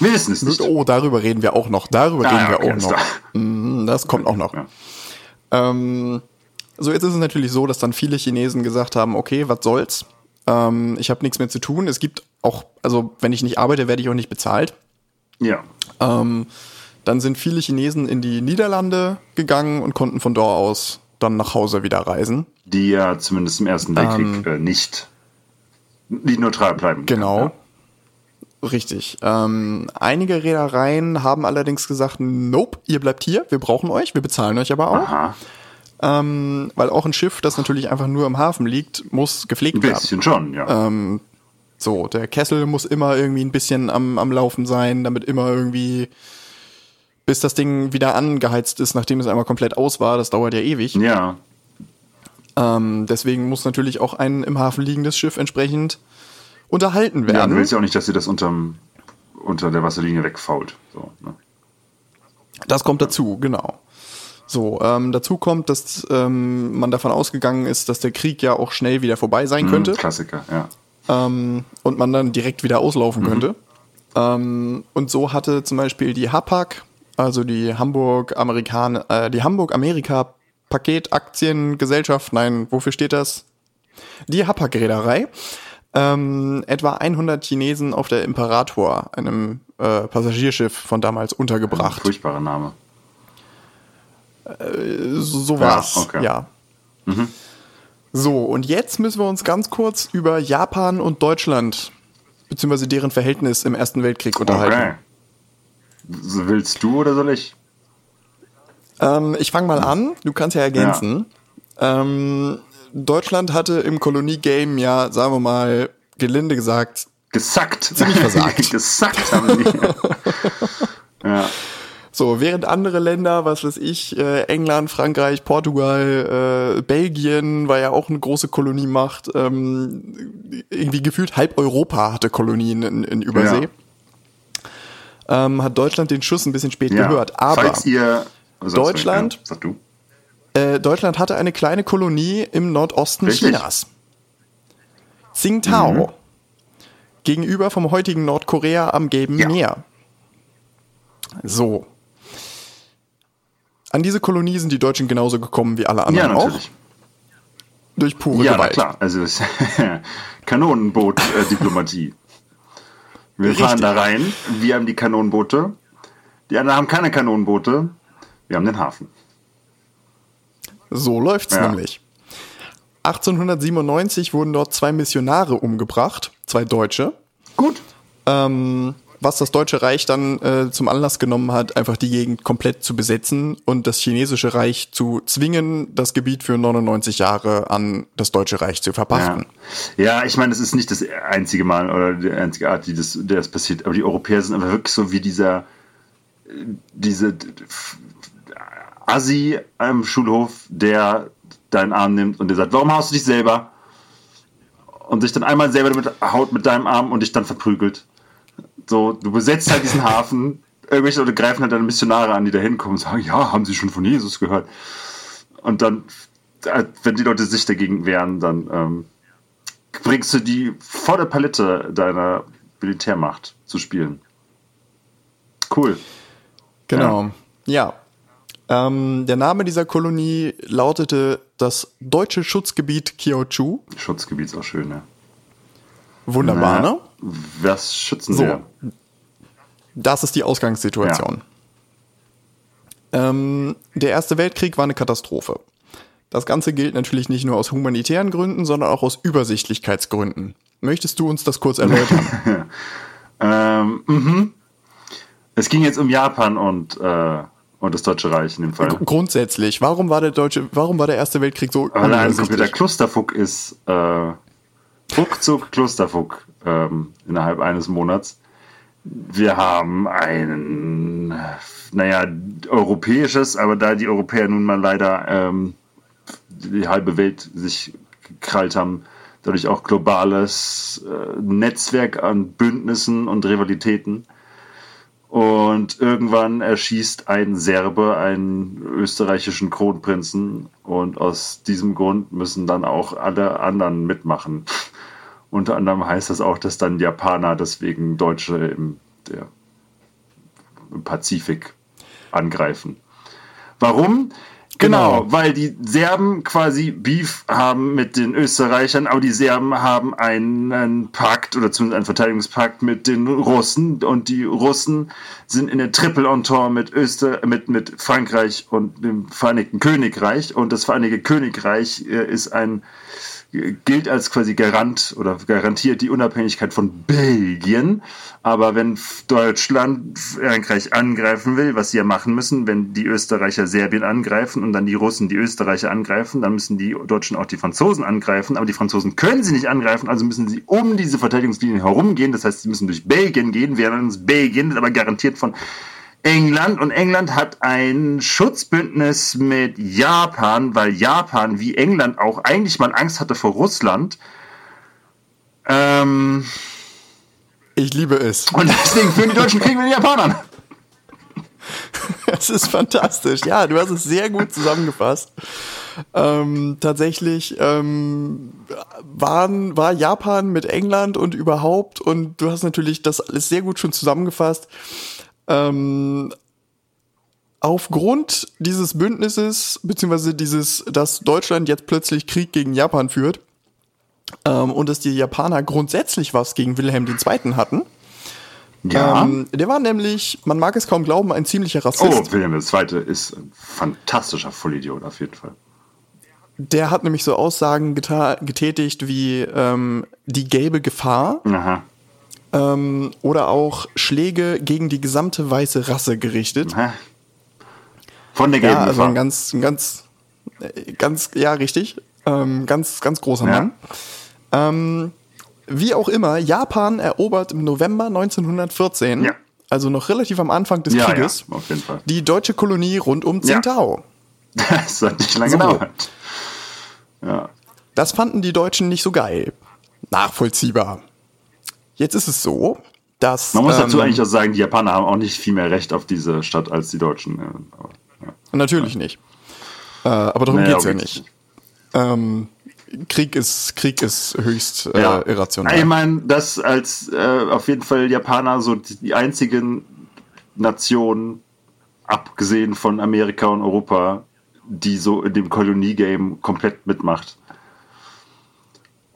Wir wissen es nicht. Oh, darüber reden wir auch noch. Darüber Ah, reden ja, wir okay, auch noch. klar. *laughs* Mhm, Das kommt auch noch. Ja. Ähm, so, jetzt ist es natürlich so, dass dann viele Chinesen gesagt haben, okay, was soll's? Ähm, ich habe nichts mehr zu tun. Es gibt auch, also wenn ich nicht arbeite, werde ich auch nicht bezahlt. Ja. Ähm, dann sind viele Chinesen in die Niederlande gegangen und konnten von dort aus dann nach Hause wieder reisen. Die ja zumindest im Ersten Weltkrieg äh, nicht, nicht neutral bleiben. Genau. Ja. Richtig. Ähm, einige Reedereien haben allerdings gesagt, nope, ihr bleibt hier, wir brauchen euch, wir bezahlen euch aber auch. Aha. Ähm, weil auch ein Schiff, das natürlich einfach nur im Hafen liegt, muss gepflegt Ein werden. bisschen schon, ja. Ähm, so, der Kessel muss immer irgendwie ein bisschen am, am Laufen sein, damit immer irgendwie, bis das Ding wieder angeheizt ist, nachdem es einmal komplett aus war, das dauert ja ewig. ja. Ähm, deswegen muss natürlich auch ein im Hafen liegendes Schiff entsprechend unterhalten Ja, du werden. willst ja auch nicht, dass sie das unterm, unter der Wasserlinie wegfault. So, ne? Das kommt dazu, genau. So, ähm, dazu kommt, dass ähm, man davon ausgegangen ist, dass der Krieg ja auch schnell wieder vorbei sein könnte. Hm, Klassiker, ja. ähm, und man dann direkt wieder auslaufen könnte. Ähm, und so hatte zum Beispiel die Hapag, also die Hamburg Amerikan äh, die Hamburg Amerika Paketaktiengesellschaft, nein, wofür steht das? Die Hapag Reederei, ähm, etwa 100 Chinesen auf der Imperator, einem äh, Passagierschiff von damals untergebracht. Furchtbarer Name. So, so war's. Ja, okay. Ja. So, und jetzt müssen wir uns ganz kurz über Japan und Deutschland beziehungsweise deren Verhältnis im Ersten Weltkrieg unterhalten. Okay. Willst du oder soll ich? Ähm, ich fange mal an, du kannst ja ergänzen. Ähm, Deutschland hatte im Koloniegame ja, sagen wir mal, gelinde gesagt, Gesackt. Ziemlich versagt. *laughs* Gesackt haben die. *laughs* ja. So, während andere Länder, was weiß ich, äh, England, Frankreich, Portugal, äh, Belgien war ja auch eine große Koloniemacht, ähm, irgendwie gefühlt halb Europa hatte Kolonien in, in Übersee. Ähm, hat Deutschland den Schuss ein bisschen spät ja. gehört. Aber ihr. Deutschland- Ja, du. äh, Deutschland hatte eine kleine Kolonie im Nordosten Richtig. Chinas. Tsingtao. Mhm. Gegenüber vom heutigen Nordkorea am Gelben Ja. Meer. So. An diese Kolonie sind die Deutschen genauso gekommen wie alle Ja, anderen auch. natürlich. Durch pure Ja, Gewalt. klar. Also *laughs* Kanonenboot-Diplomatie. Wir fahren Richtig. da rein, wir haben die Kanonenboote. Die anderen haben keine Kanonenboote. Wir haben den Hafen. So läuft's Ja. nämlich. 1897 wurden dort zwei Missionare umgebracht, zwei Deutsche. Gut. ähm, was das Deutsche Reich dann äh, zum Anlass genommen hat, einfach die Gegend komplett zu besetzen und das chinesische Reich zu zwingen, das Gebiet für 99 Jahre an das Deutsche Reich zu Ja, verpachten. ja ich meine, es ist nicht das einzige Mal oder die einzige Art, die das, der das passiert. Aber die Europäer sind einfach wirklich so wie dieser, äh, diese Assi am Schulhof, der deinen Arm nimmt und der sagt, warum haust du dich selber? Und sich dann einmal selber damit haut mit deinem Arm und dich dann verprügelt. So, du besetzt halt diesen Hafen. Irgendwelche Leute greifen halt deine Missionare an, die da hinkommen und sagen, ja, haben sie schon von Jesus gehört. Und dann, äh, wenn die Leute sich dagegen wehren, dann ähm, bringst du die volle Palette deiner Militärmacht zu spielen. Cool. Genau. Ja. Ähm, der Name dieser Kolonie lautete das Deutsche Schutzgebiet Kyochu. Schutzgebiet ist auch schön, ne? Wunderbar, Na, ne? Was schützen So. wir? Das ist die Ausgangssituation. Ähm, der Erste Weltkrieg war eine Katastrophe. Das Ganze gilt natürlich nicht nur aus humanitären Gründen, sondern auch aus Übersichtlichkeitsgründen. Möchtest du uns das kurz erläutern? *laughs* Ähm, mhm. Es ging jetzt um Japan und, äh, und das Deutsche Reich in dem Fall. Grundsätzlich, warum war der deutsche, warum war der Erste Weltkrieg so Weil er ein kompletter? Klusterfuck ist, äh, ruckzuck Klusterfuck ähm, innerhalb eines Monats. Wir haben ein, naja, europäisches, aber da die Europäer nun mal leider ähm, die halbe Welt sich gekrallt haben, dadurch auch globales äh, Netzwerk an Bündnissen und Rivalitäten. Und irgendwann erschießt ein Serbe einen österreichischen Kronprinzen und aus diesem Grund müssen dann auch alle anderen mitmachen. Unter anderem heißt das auch, dass dann Japaner deswegen Deutsche im, der, im Pazifik angreifen. Warum? Genau, genau, weil die Serben quasi Beef haben mit den Österreichern, aber die Serben haben einen Pakt oder zumindest einen Verteidigungspakt mit den Russen und die Russen sind in der Triple Entente mit Öster mit mit Frankreich und dem Vereinigten Königreich und das Vereinigte Königreich äh, ist ein gilt als quasi Garant oder garantiert die Unabhängigkeit von Belgien. Aber wenn Deutschland Frankreich angreifen will, was sie ja machen müssen, wenn die Österreicher Serbien angreifen und dann die Russen die Österreicher angreifen, dann müssen die Deutschen auch die Franzosen angreifen. Aber die Franzosen können sie nicht angreifen, also müssen sie um diese Verteidigungslinien herumgehen. Das heißt, sie müssen durch Belgien gehen, während Belgien aber garantiert von England und England hat ein Schutzbündnis mit Japan, weil Japan wie England auch eigentlich mal Angst hatte vor Russland. Ähm, ich liebe es. Und deswegen führen die Deutschen Krieg mit den Japanern. *laughs* Es ist fantastisch. Ja, du hast es sehr gut zusammengefasst. Ähm, tatsächlich ähm, waren, war Japan mit England und überhaupt, und du hast natürlich das alles sehr gut schon zusammengefasst. Ähm, aufgrund dieses Bündnisses, beziehungsweise dieses, dass Deutschland jetzt plötzlich Krieg gegen Japan führt ähm, und dass die Japaner grundsätzlich was gegen Wilhelm II. hatten. Ja. Ähm, der war nämlich, man mag es kaum glauben, ein ziemlicher Rassist. Oh, Wilhelm II. ist ein fantastischer Vollidiot auf jeden Fall. Der hat nämlich so Aussagen getätigt wie ähm, die gelbe Gefahr. Aha ähm, oder auch Schläge gegen die gesamte weiße Rasse gerichtet. Von der gelben Ja, also ein ganz, ein ganz, ganz, ja, richtig. Ähm, ganz, ganz großer ja. Mann. Ähm, wie auch immer, Japan erobert im November 1914, ja. also noch relativ am Anfang des ja, Krieges, die deutsche Kolonie rund um Tsingtao. *laughs* Das hat nicht lange so. gedauert. Ja. Das fanden die Deutschen nicht so geil. Nachvollziehbar. Jetzt ist es so, dass. Man muss dazu ähm, eigentlich auch sagen, die Japaner haben auch nicht viel mehr Recht auf diese Stadt als die Deutschen. Aber, ja. Natürlich ja. nicht. Äh, aber darum naja, geht es ja nicht. Ähm, Krieg ist Krieg ist höchst äh, ja. irrational. Ich meine, dass als äh, auf jeden Fall Japaner so die einzigen Nationen, abgesehen von Amerika und Europa, die so in dem Kolonie-Game komplett mitmacht.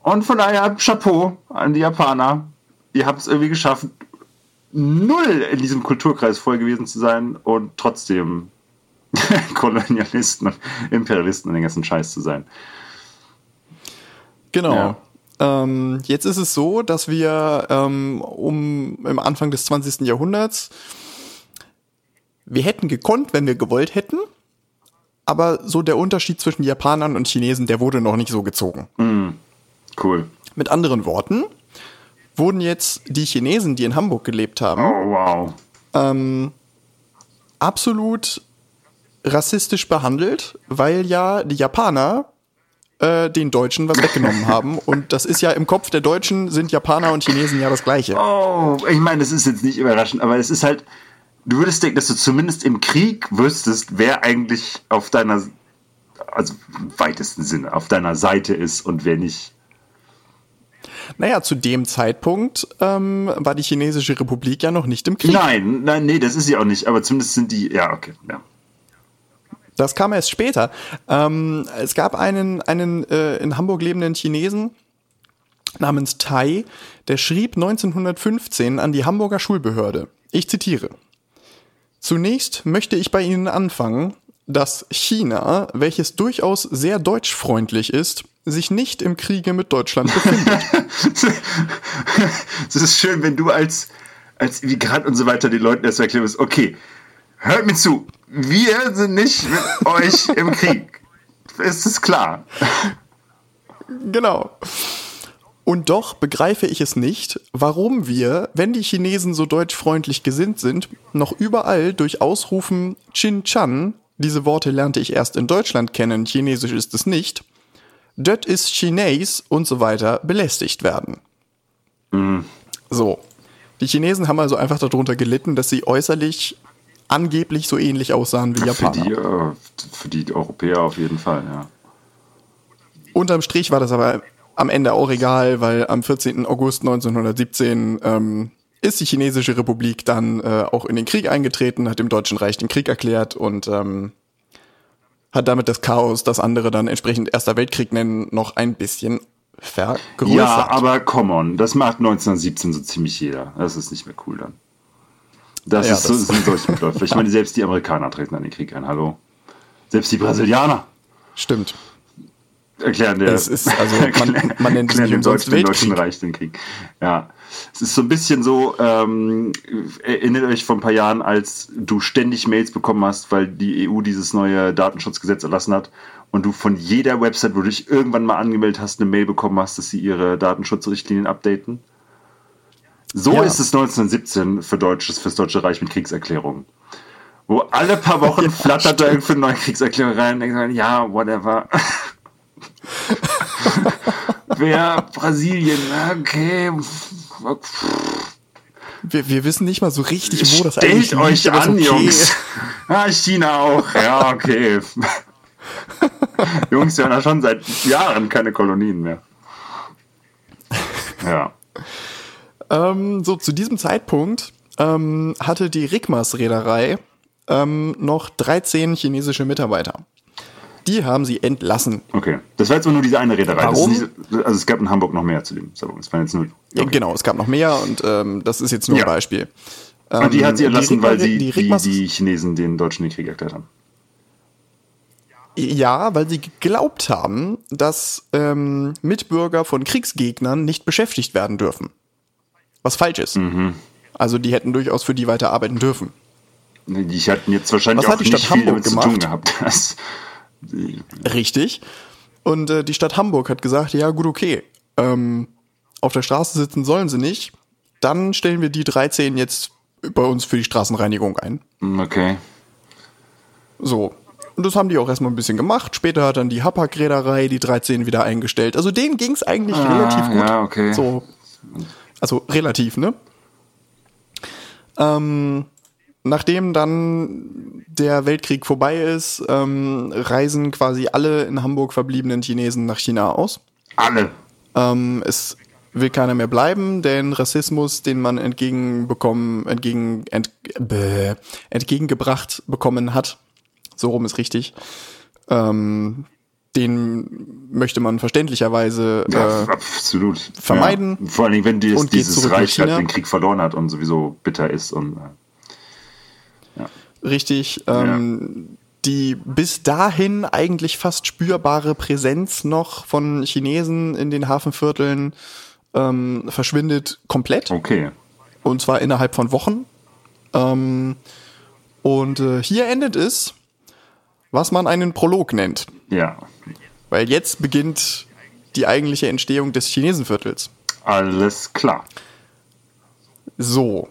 Und von daher Chapeau an die Japaner ihr habt es irgendwie geschafft, null in diesem Kulturkreis voll gewesen zu sein und trotzdem *laughs* Kolonialisten und Imperialisten und den ganzen Scheiß zu sein. Genau. Ja. Ähm, jetzt ist es so, dass wir ähm, um im Anfang des 20. Jahrhunderts wir hätten gekonnt, wenn wir gewollt hätten, aber so der Unterschied zwischen Japanern und Chinesen, der wurde noch nicht so gezogen. Mm, cool. Mit anderen Worten, wurden jetzt die Chinesen, die in Hamburg gelebt haben, oh, wow. ähm, absolut rassistisch behandelt, weil ja die Japaner äh, den Deutschen was weggenommen haben. *laughs* Und das ist ja im Kopf der Deutschen sind Japaner und Chinesen ja das Gleiche. Oh, ich meine, das ist jetzt nicht überraschend, aber es ist halt, du würdest denken, dass du zumindest im Krieg wüsstest, wer eigentlich auf deiner, also im weitesten Sinne, auf deiner Seite ist und wer nicht. Naja, zu dem Zeitpunkt ähm, war die Chinesische Republik ja noch nicht im Krieg. Nein, nein, nee, das ist sie auch nicht, aber zumindest sind die, ja, okay, ja. Das kam erst später. Ähm, es gab einen, einen äh, in Hamburg lebenden Chinesen namens Tai, der schrieb 1915 an die Hamburger Schulbehörde. Ich zitiere. Zunächst möchte ich bei Ihnen anfangen, dass China, welches durchaus sehr deutschfreundlich ist, sich nicht im Kriege mit Deutschland befindet. *laughs* Es ist schön, wenn du als, als Migrant und so weiter den Leuten erst erklären musst, okay, hört mir zu, wir sind nicht mit euch im Krieg. Ist es klar? Genau. Und doch begreife ich es nicht, warum wir, wenn die Chinesen so deutschfreundlich gesinnt sind, noch überall durch Ausrufen Chin Chan, diese Worte lernte ich erst in Deutschland kennen, chinesisch ist es nicht, das ist Chines und so weiter belästigt werden. Mhm. So. Die Chinesen haben also einfach darunter gelitten, dass sie äußerlich angeblich so ähnlich aussahen wie Japaner. Für die, äh, für die Europäer auf jeden Fall, ja. Unterm Strich war das aber am Ende auch egal, weil am 14. August 1917 ähm, ist die Chinesische Republik dann äh, auch in den Krieg eingetreten, hat dem Deutschen Reich den Krieg erklärt und ähm, hat damit das Chaos, das andere dann entsprechend Erster Weltkrieg nennen, noch ein bisschen vergrößert. Ja, aber come on, das macht 1917 so ziemlich jeder. Das ist nicht mehr cool dann. Das, Ja, ist so, das- sind solche Läufe. Ich meine, selbst die Amerikaner treten an den Krieg ein. Hallo. Selbst die Brasilianer Stimmt. erklären der, Es ist- also *laughs* man- man nennt es nicht umsonst Deutschen, dem Deutschen Weltkrieg. Reich den Krieg. Ja. Es ist so ein bisschen so, ähm, erinnert euch vor ein paar Jahren, als du ständig Mails bekommen hast, weil die EU dieses neue Datenschutzgesetz erlassen hat und du von jeder Website, wo du dich irgendwann mal angemeldet hast, eine Mail bekommen hast, dass sie ihre Datenschutzrichtlinien updaten. So Ja. ist es 1917 für Deutsches, fürs Deutsche Reich mit Kriegserklärungen. Wo alle paar Wochen *laughs* flattert da irgendwie eine neue Kriegserklärung rein und denkt ja, whatever. *laughs* Wer Brasilien, okay. Wir, wir wissen nicht mal so richtig, wo das Stellt eigentlich euch liegt, aber ist an, okay. Jungs. Ah, China auch. Ja, okay. *laughs* Jungs, wir haben ja schon seit Jahren keine Kolonien mehr. Ja. Ähm, so, zu diesem Zeitpunkt ähm, hatte die Rigmas Reederei ähm, noch 13 chinesische Mitarbeiter. Die haben sie entlassen. Okay. Das war jetzt nur diese eine Reederei. Warum? nicht, also es gab in Hamburg noch mehr zu dem Zeitpunkt. Es waren jetzt nur. Ja, Genau, es gab noch mehr und ähm, das ist jetzt nur Ja. ein Beispiel. Und die hat sie Ähm, entlassen, weil sie die die, die Chinesen den Deutschen den Krieg erklärt haben. Ja, weil sie geglaubt haben, dass ähm, Mitbürger von Kriegsgegnern nicht beschäftigt werden dürfen. Was falsch ist. Mhm. Also die hätten durchaus für die weiter arbeiten dürfen. Die hatten jetzt wahrscheinlich Was hat auch nicht Stadt viel Hamburg damit zu tun gemacht? gehabt. *laughs* Das, Richtig. Und äh, die Stadt Hamburg hat gesagt, ja gut, okay, ähm, auf der Straße sitzen sollen sie nicht. Dann stellen wir die 13 jetzt bei uns für die Straßenreinigung ein. okay. So. Und das haben die auch erstmal ein bisschen gemacht. Später hat dann die Hapag-Reederei die 13 wieder eingestellt. Also denen ging es eigentlich relativ gut. Ah, ja, okay. So. Also relativ, ne? Ähm, nachdem dann der Weltkrieg vorbei ist, ähm, reisen quasi alle in Hamburg verbliebenen Chinesen nach China aus. Alle. Ähm, es will keiner mehr bleiben, denn Rassismus, den man entgegenbekommen, entgegen, ent, bäh, entgegengebracht bekommen hat, so rum ist richtig, ähm, den möchte man verständlicherweise Ja, äh, absolut. vermeiden Ja. Vor allen Dingen, wenn dieses, dieses Reich halt den Krieg verloren hat und sowieso bitter ist. Und, äh, richtig ähm, die bis dahin eigentlich fast spürbare Präsenz noch von Chinesen in den Hafenvierteln ähm, verschwindet komplett. okay. Und zwar innerhalb von Wochen. Ähm, und äh, hier endet es, was man einen Prolog nennt. Ja. Weil jetzt beginnt die eigentliche Entstehung des Chinesenviertels. Alles klar. So.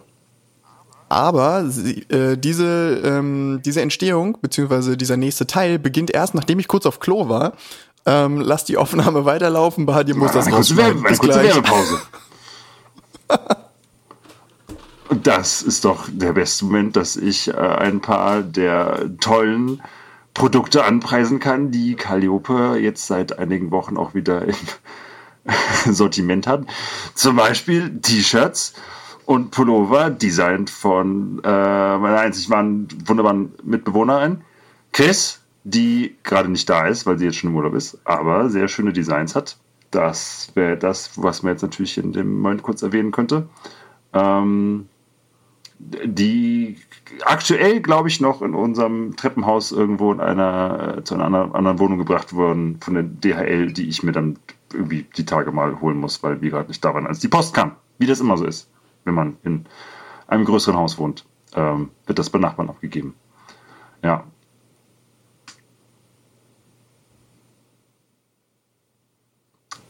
Aber sie, äh, diese, ähm, diese Entstehung, beziehungsweise dieser nächste Teil, beginnt erst, nachdem ich kurz auf Klo war. Ähm, lass die Aufnahme *laughs* weiterlaufen, Bahadir muss das rausschneiden. Werbe, eine Bis kurze gleich. Werbepause. Und *laughs* das ist doch der beste Moment, dass ich äh, ein paar der tollen Produkte anpreisen kann, die Calliope jetzt seit einigen Wochen auch wieder im *laughs* Sortiment hat. Zum Beispiel T-Shirts und Pullover, designt von äh, meiner einzig wahren wunderbaren Mitbewohnerin, Chris, die gerade nicht da ist, weil sie jetzt schon im Urlaub ist, aber sehr schöne Designs hat. Das wäre das, was man jetzt natürlich in dem Moment kurz erwähnen könnte. Ähm, die aktuell, glaube ich, noch in unserem Treppenhaus irgendwo in einer, äh, zu einer anderen Wohnung gebracht wurden von der DHL, die ich mir dann irgendwie die Tage mal holen muss, weil wir gerade nicht da waren, als die Post kam. Wie das immer so ist, wenn man in einem größeren Haus wohnt, ähm, wird das bei Nachbarn abgegeben. Ja.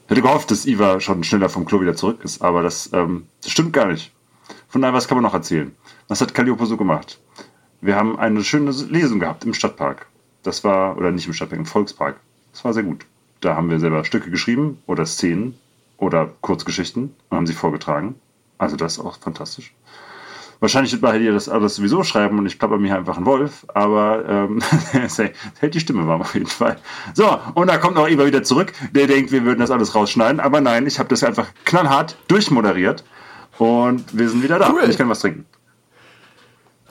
Hätte gehofft, dass Iva schon schneller vom Klo wieder zurück ist, aber das, ähm, das stimmt gar nicht. Von daher, was kann man noch erzählen? Was hat Calliope so gemacht? Wir haben eine schöne Lesung gehabt im Stadtpark. Das war, oder nicht im Stadtpark, im Volkspark. Das war sehr gut. Da haben wir selber Stücke geschrieben oder Szenen oder Kurzgeschichten und haben sie vorgetragen. Also das ist auch fantastisch. Wahrscheinlich wird Bahia das alles sowieso schreiben und ich plapper mir einfach einen Wolf, aber ähm, *laughs* es hält die Stimme warm auf jeden Fall. So, und da kommt noch Eva wieder zurück, der denkt, wir würden das alles rausschneiden, aber nein, ich habe das einfach knallhart durchmoderiert und wir sind wieder da. Cool. Ich kann was trinken.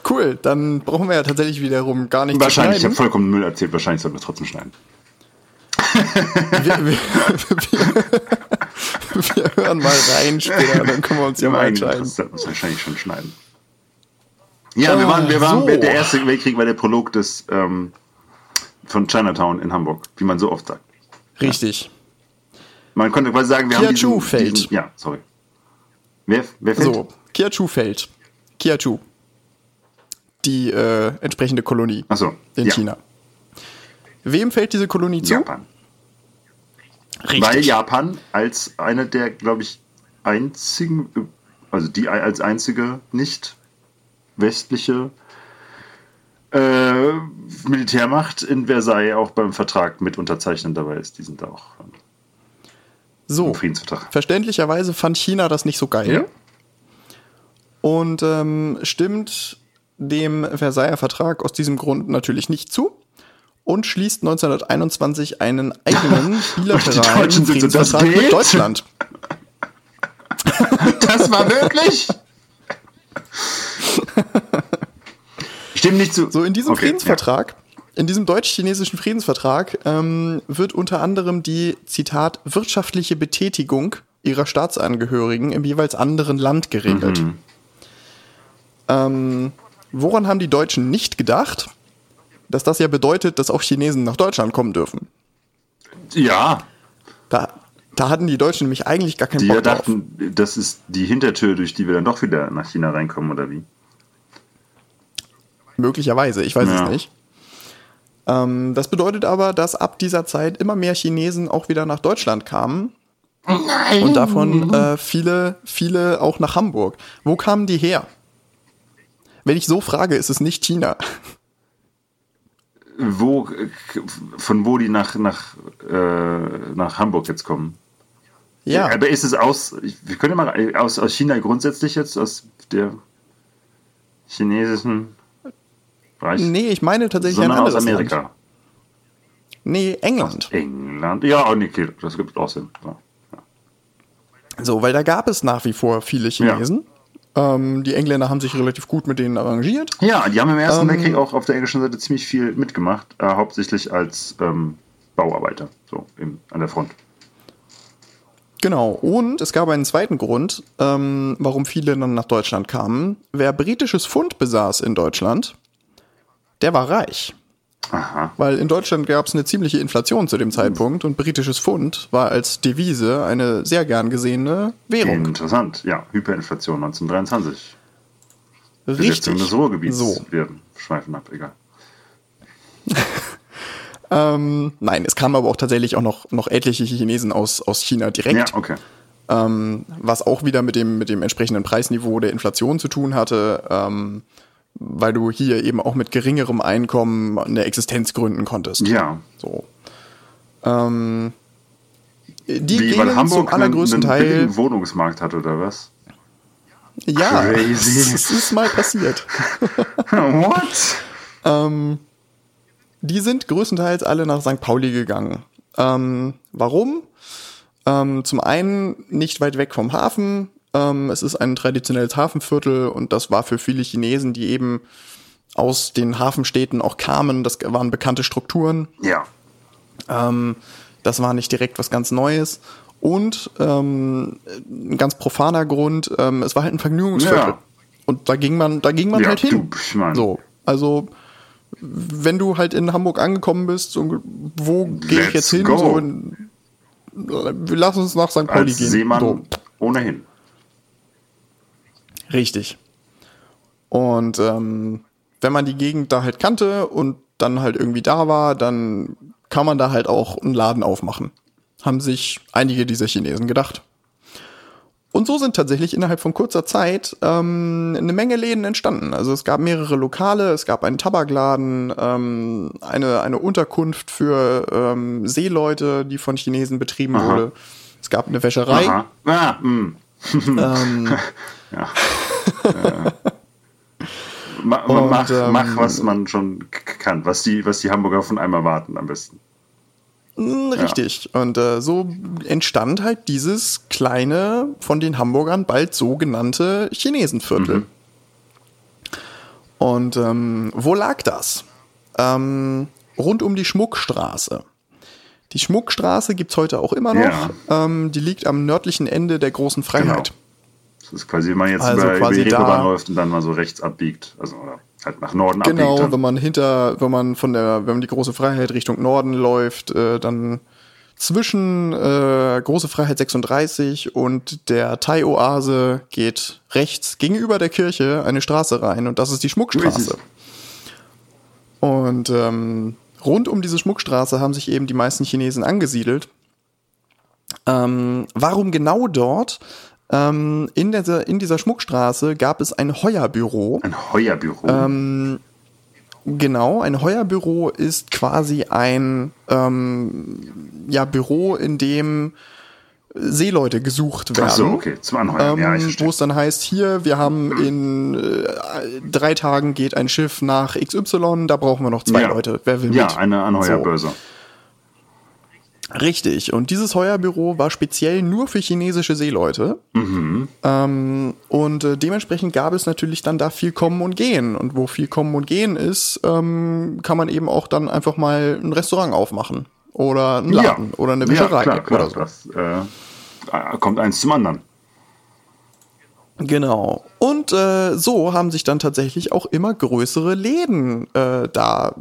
Cool, dann brauchen wir ja tatsächlich wiederum gar nicht Wahrscheinlich, ich habe vollkommen Müll erzählt, wahrscheinlich sollten wir trotzdem schneiden. wir, wir, *laughs* wir, *laughs* wir, hören mal rein später, dann können wir uns ja mal entscheiden. Das muss wahrscheinlich schon schneiden. Ja, wir waren, wir waren so. der Erste Weltkrieg war der Prolog des ähm, von Chinatown in Hamburg, wie man so oft sagt. Richtig. Ja. Man könnte quasi sagen, wir Kia haben diesen, fällt. Diesen, ja, sorry. Wer, wer fällt? So, Kiachu fällt. Kiachu. Die äh, entsprechende Kolonie Ach so, in ja. China. Wem fällt diese Kolonie zu? Japan. Richtig. Weil Japan als eine der, glaube ich, einzigen, also die als einzige nicht westliche äh, Militärmacht in Versailles auch beim Vertrag mit unterzeichnen dabei ist. Die sind da auch so, Friedensvertrag. Verständlicherweise fand China das nicht so geil. Ja. Und ähm, stimmt dem Versailler Vertrag aus diesem Grund natürlich nicht zu und schließt 1921 einen eigenen *laughs* bilateralen sind so, Friedensvertrag mit? Deutschland. *laughs* Das war möglich? Stimmt nicht zu. So, in diesem Okay, Friedensvertrag, in diesem deutsch-chinesischen Friedensvertrag ähm, wird unter anderem die, Zitat, wirtschaftliche Betätigung ihrer Staatsangehörigen im jeweils anderen Land geregelt. Mhm. Ähm, woran haben die Deutschen nicht gedacht? Dass das ja bedeutet, dass auch Chinesen nach Deutschland kommen dürfen. Ja, Da, da hatten die Deutschen nämlich eigentlich gar keinen die Bock ja drauf. dachten, das ist die Hintertür, durch die wir dann doch wieder nach China reinkommen, oder wie? Möglicherweise, ich weiß Ja. es nicht. Ähm, das bedeutet aber, dass ab dieser Zeit immer mehr Chinesen auch wieder nach Deutschland kamen. Und davon äh, viele, viele auch nach Hamburg. Wo kamen die her? Wenn ich so frage, ist es nicht China. Wo, von wo die nach, nach, äh, nach Hamburg jetzt kommen? Ja, Aber ist es aus, wir können ja mal äh, aus, aus China grundsätzlich jetzt, aus der chinesischen Bereich, nee, ich meine tatsächlich ein sondern aus anderes Amerika. Land. Nee, England. England. Ja, oh, okay, das gibt auch Sinn. Ja. So, weil da gab es nach wie vor viele Chinesen. Ähm, die Engländer haben sich relativ gut mit denen arrangiert. Ja, die haben im Ersten Ähm, Weltkrieg auch auf der englischen Seite ziemlich viel mitgemacht, äh, hauptsächlich als ähm, Bauarbeiter, so im, an der Front. Genau. Und es gab einen zweiten Grund, ähm, warum viele dann nach Deutschland kamen. Wer britisches Pfund besaß in Deutschland, der war reich. Aha. Weil in Deutschland gab es eine ziemliche Inflation zu dem Zeitpunkt und britisches Pfund war als Devise eine sehr gern gesehene Währung. Interessant. Ja, Hyperinflation 1923. Besetzung Richtig. des Ruhrgebiets. So. Wir schweifen ab, egal. *laughs* Ähm, nein, es kamen aber auch tatsächlich auch noch, noch etliche Chinesen aus, aus China direkt. Ja, okay. ähm, was auch wieder mit dem, mit dem entsprechenden Preisniveau der Inflation zu tun hatte, ähm, weil du hier eben auch mit geringerem Einkommen eine Existenz gründen konntest. Ja. So. Ähm, die Wie, weil Hamburg zum allergrößten einen, einen Teil. Wohnungsmarkt hat, oder was? Ja, Crazy. das ist mal passiert. *laughs* What? Ähm, die sind größtenteils alle nach St. Pauli gegangen. Ähm, warum? Ähm, zum einen nicht weit weg vom Hafen. Ähm, es ist ein traditionelles Hafenviertel und das war für viele Chinesen, die eben aus den Hafenstädten auch kamen, das waren bekannte Strukturen. Ja. Ähm, das war nicht direkt was ganz Neues. Und ähm, ein ganz profaner Grund, ähm, es war halt ein Vergnügungsviertel. Ja. Und da ging man, da ging man Ja, halt hin. du, so, also wenn du halt in Hamburg angekommen bist, so, wo gehe ich jetzt hin? go. So, in, lassen uns nach St. Pauli Als gehen. Seemann So. ohnehin. Richtig. Und ähm, wenn man die Gegend da halt kannte und dann halt irgendwie da war, dann kann man da halt auch einen Laden aufmachen. Haben sich einige dieser Chinesen gedacht. Und so sind tatsächlich innerhalb von kurzer Zeit ähm, eine Menge Läden entstanden. Also es gab mehrere Lokale, es gab einen Tabakladen, ähm, eine, eine Unterkunft für ähm, Seeleute, die von Chinesen betrieben Aha. wurde. Es gab eine Wäscherei. Aha. Ah, mh. Ähm, *laughs* Ja. ja. Ma, ma, Und, mach, ähm, mach, was man schon kann, was die, was die Hamburger von einem erwarten am besten. Mm, Richtig. Und äh, so entstand halt dieses kleine, von den Hamburgern bald sogenannte Chinesenviertel. Und ähm, wo lag das? Ähm, rund um die Schmuckstraße. Die Schmuckstraße gibt's heute auch immer noch. Ja. Ähm, die liegt am nördlichen Ende der großen Freiheit. Genau. Das ist quasi, wenn man jetzt Also über, über quasi die da- läuft und dann mal so rechts abbiegt. Also halt nach Norden Genau, abbiegt. wenn Dann. man hinter, wenn man von der, wenn man die große Freiheit Richtung Norden läuft, äh, dann zwischen äh, große Freiheit 36 und der Thai-Oase geht rechts gegenüber der Kirche eine Straße rein und das ist die Schmuckstraße. Und ähm, rund um diese Schmuckstraße haben sich eben die meisten Chinesen angesiedelt. Ähm, warum genau dort? Ähm, in, dieser, in dieser Schmuckstraße gab es ein Heuerbüro. Ein Heuerbüro. Ähm, Genau, ein Heuerbüro ist quasi ein ähm, ja, Büro, in dem Seeleute gesucht werden. Ach so, okay. Zum Anheuern. ja, ich Ähm, verstehe. wo es dann heißt, hier, wir haben in äh, drei Tagen geht ein Schiff nach XY, da brauchen wir noch zwei ja. Leute. Wer will Ja, mit? eine Anheuerbörse. Richtig. Und dieses Heuerbüro war speziell nur für chinesische Seeleute. Mhm. Ähm, und äh, dementsprechend gab es natürlich dann da viel Kommen und Gehen. Und wo viel Kommen und Gehen ist, ähm, kann man eben auch dann einfach mal ein Restaurant aufmachen. Oder einen Laden. Oder eine Wischerei. Ja, klar, klar. Oder so. Das äh, kommt eins zum anderen. Genau. Und äh, so haben sich dann tatsächlich auch immer größere Läden äh, da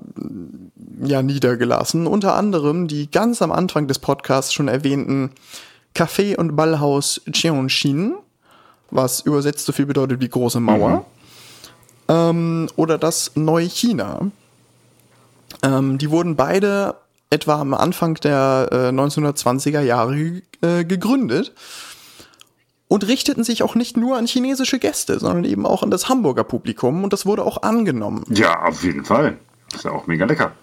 ja niedergelassen. Unter anderem die ganz am Anfang des Podcasts schon erwähnten Café und Ballhaus Cheongshin, was übersetzt so viel bedeutet wie große Mauer. Ähm, oder das Neuchina. Ähm, die wurden beide etwa am Anfang der äh, 1920er Jahre äh, gegründet und richteten sich auch nicht nur an chinesische Gäste, sondern eben auch an das Hamburger Publikum und das wurde auch angenommen. Ja, auf jeden Fall. Ist ja auch mega lecker.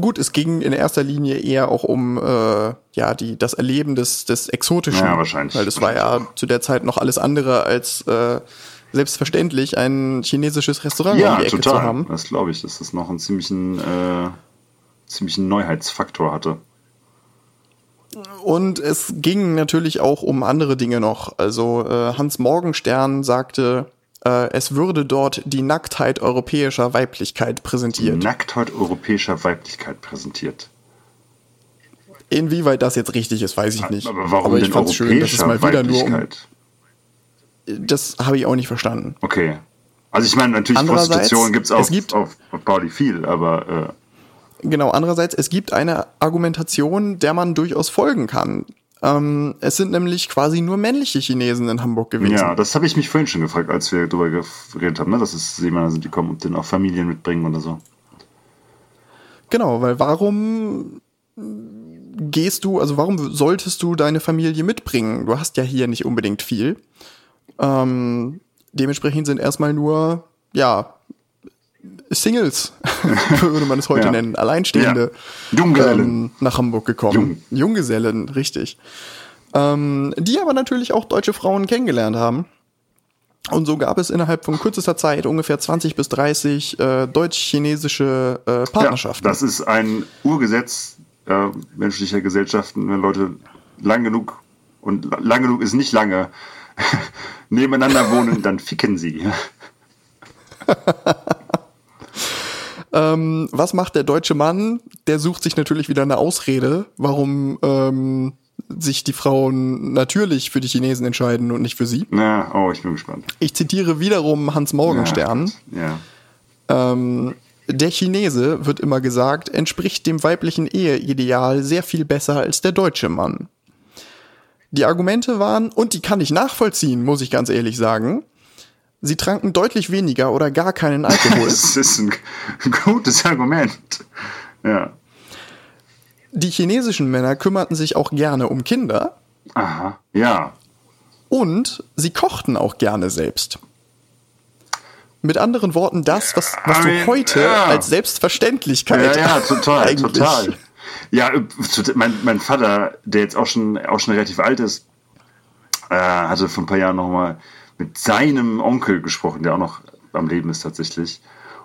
Gut, es ging in erster Linie eher auch um äh, ja die das Erleben des des Exotischen, Ja, wahrscheinlich. weil das war ja zu der Zeit noch alles andere als äh, selbstverständlich ein chinesisches Restaurant Ja, um die Ecke zu total. haben. Das glaube ich, dass das noch einen ziemlichen, äh, ziemlichen Neuheitsfaktor hatte. Und es ging natürlich auch um andere Dinge noch. Also äh, Hans Morgenstern sagte, äh, es würde dort die Nacktheit europäischer Weiblichkeit präsentiert. Nacktheit europäischer Weiblichkeit präsentiert. Inwieweit das jetzt richtig ist, weiß ich nicht. Aber warum Aber ich denn fand's schön, dass es mal wieder nur um. Das habe ich auch nicht verstanden. Okay. Also ich meine, natürlich Prostitution gibt's es auf, gibt- auf, auf Pauli viel, aber Genau, andererseits, es gibt eine Argumentation, der man durchaus folgen kann. Ähm, es sind nämlich quasi nur männliche Chinesen in Hamburg gewesen. ja, das habe ich mich vorhin schon gefragt, als wir darüber geredet haben, ne? dass es Seemänner sind, die kommen und dann auch Familien mitbringen oder so. Genau, weil warum gehst du, also warum solltest du deine Familie mitbringen? Du hast ja hier nicht unbedingt viel. Ähm, dementsprechend sind erstmal nur, ja, Singles, *laughs* würde man es heute Ja. nennen, Alleinstehende, Ja. Junggesellen. ähm, nach Hamburg gekommen. Jung. Junggesellen, richtig. Ähm, die aber natürlich auch deutsche Frauen kennengelernt haben. Und so gab es innerhalb von kürzester Zeit ungefähr 20 bis 30 äh, deutsch-chinesische äh, Partnerschaften. Ja, das ist ein Urgesetz äh, menschlicher Gesellschaften, wenn Leute lang genug und la- lang genug ist nicht lange *laughs* nebeneinander wohnen, dann ficken sie. *laughs* Ähm, was macht der deutsche Mann? Der sucht sich natürlich wieder eine Ausrede, warum ähm, sich die Frauen natürlich für die Chinesen entscheiden und nicht für sie. Na, oh, ich bin gespannt. Ich zitiere wiederum Hans Morgenstern. Ja. Ähm, der Chinese, wird immer gesagt, entspricht dem weiblichen Eheideal sehr viel besser als der deutsche Mann. Die Argumente waren, und die kann ich nachvollziehen, muss ich ganz ehrlich sagen, sie tranken deutlich weniger oder gar keinen Alkohol. *laughs* Das ist ein gutes Argument. Ja. Die chinesischen Männer kümmerten sich auch gerne um Kinder Aha. Ja. und sie kochten auch gerne selbst. Mit anderen Worten, das, was, was I du mean, heute ja. als Selbstverständlichkeit Ja, ja, *laughs* total, eigentlich- total. Ja, äh, mein, mein Vater, der jetzt auch schon, auch schon relativ alt ist, äh, hatte vor ein paar Jahren nochmal mit seinem Onkel gesprochen, der auch noch am Leben ist tatsächlich.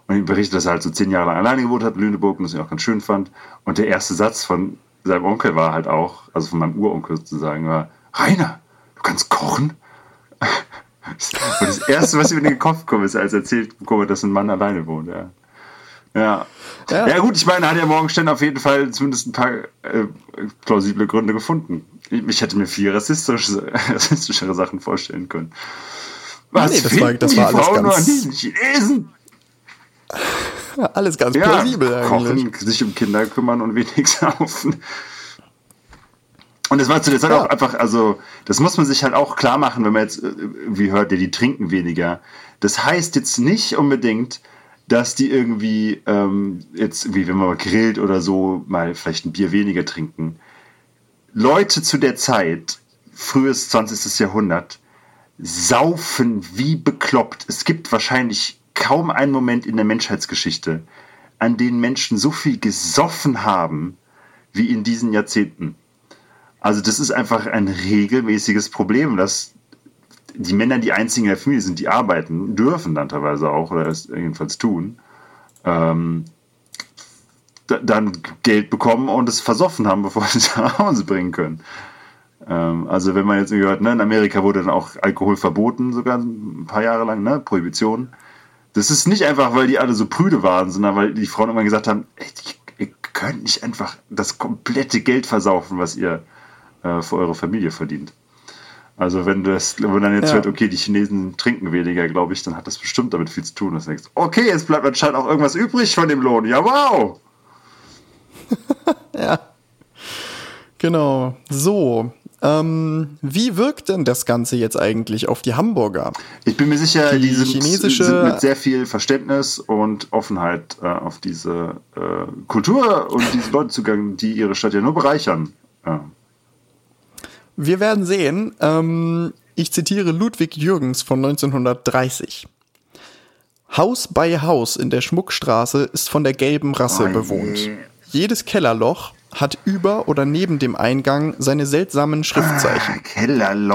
Und ihm berichtet, dass er halt so zehn Jahre lang alleine gewohnt hat in Lüneburg und das ihn auch ganz schön fand. Und der erste Satz von seinem Onkel war halt auch, also von meinem Uronkel sozusagen, war, Rainer, du kannst kochen? *laughs* Und das Erste, was mir in den Kopf kommt, ist, als erzählt bekomme, dass ein Mann alleine wohnt. Ja. Ja. ja. Ja, gut, ich meine, hat ja Morgenstern auf jeden Fall zumindest ein paar äh, plausible Gründe gefunden. Ich, ich hätte mir viel rassistische, *laughs* rassistischere Sachen vorstellen können. Was nee, das war, das war alles Frauen ganz, an Chinesen? *laughs* alles ganz ja, plausibel eigentlich. Kochen, sich um Kinder kümmern und wenig *laughs* saufen. Und das war zu der Zeit ja. auch einfach, also, das muss man sich halt auch klar machen, wenn man jetzt, äh, wie hört ihr, die trinken weniger. Das heißt jetzt nicht unbedingt, dass die irgendwie ähm, jetzt, wie wenn man mal grillt oder so, mal vielleicht ein Bier weniger trinken. Leute zu der Zeit, frühes 20. Jahrhundert, saufen wie bekloppt. Es gibt wahrscheinlich kaum einen Moment in der Menschheitsgeschichte, an dem Menschen so viel gesoffen haben wie in diesen Jahrzehnten. Also das ist einfach ein regelmäßiges Problem, dass die Männer die einzigen in der Familie sind, die arbeiten, dürfen dann teilweise auch, oder es jedenfalls tun, ähm, dann Geld bekommen und es versoffen haben, *laughs* bevor sie es nach Hause bringen können. Ähm, also wenn man jetzt gehört, ne, in Amerika wurde dann auch Alkohol verboten, sogar ein paar Jahre lang, ne, Prohibition. Das ist nicht einfach, weil die alle so prüde waren, sondern weil die Frauen immer gesagt haben, ey, ihr könnt nicht einfach das komplette Geld versaufen, was ihr äh, für eure Familie verdient. Also wenn das, wenn man dann jetzt ja. hört, okay, die Chinesen trinken weniger, glaube ich, dann hat das bestimmt damit viel zu tun. Das denkst, okay, jetzt bleibt anscheinend auch irgendwas übrig von dem Lohn. Ja, wow! *laughs* ja. Genau. So. Ähm, wie wirkt denn das Ganze jetzt eigentlich auf die Hamburger? Ich bin mir sicher, die, die sind, chinesische sind mit sehr viel Verständnis und Offenheit äh, auf diese äh, Kultur und diese Leute zugangen, die ihre Stadt ja nur bereichern. Ja. Wir werden sehen. Ähm, ich zitiere Ludwig Jürgens von 1930. Haus bei Haus in der Schmuckstraße ist von der gelben Rasse oh bewohnt. Jedes Kellerloch hat über oder neben dem Eingang seine seltsamen Schriftzeichen. Ah.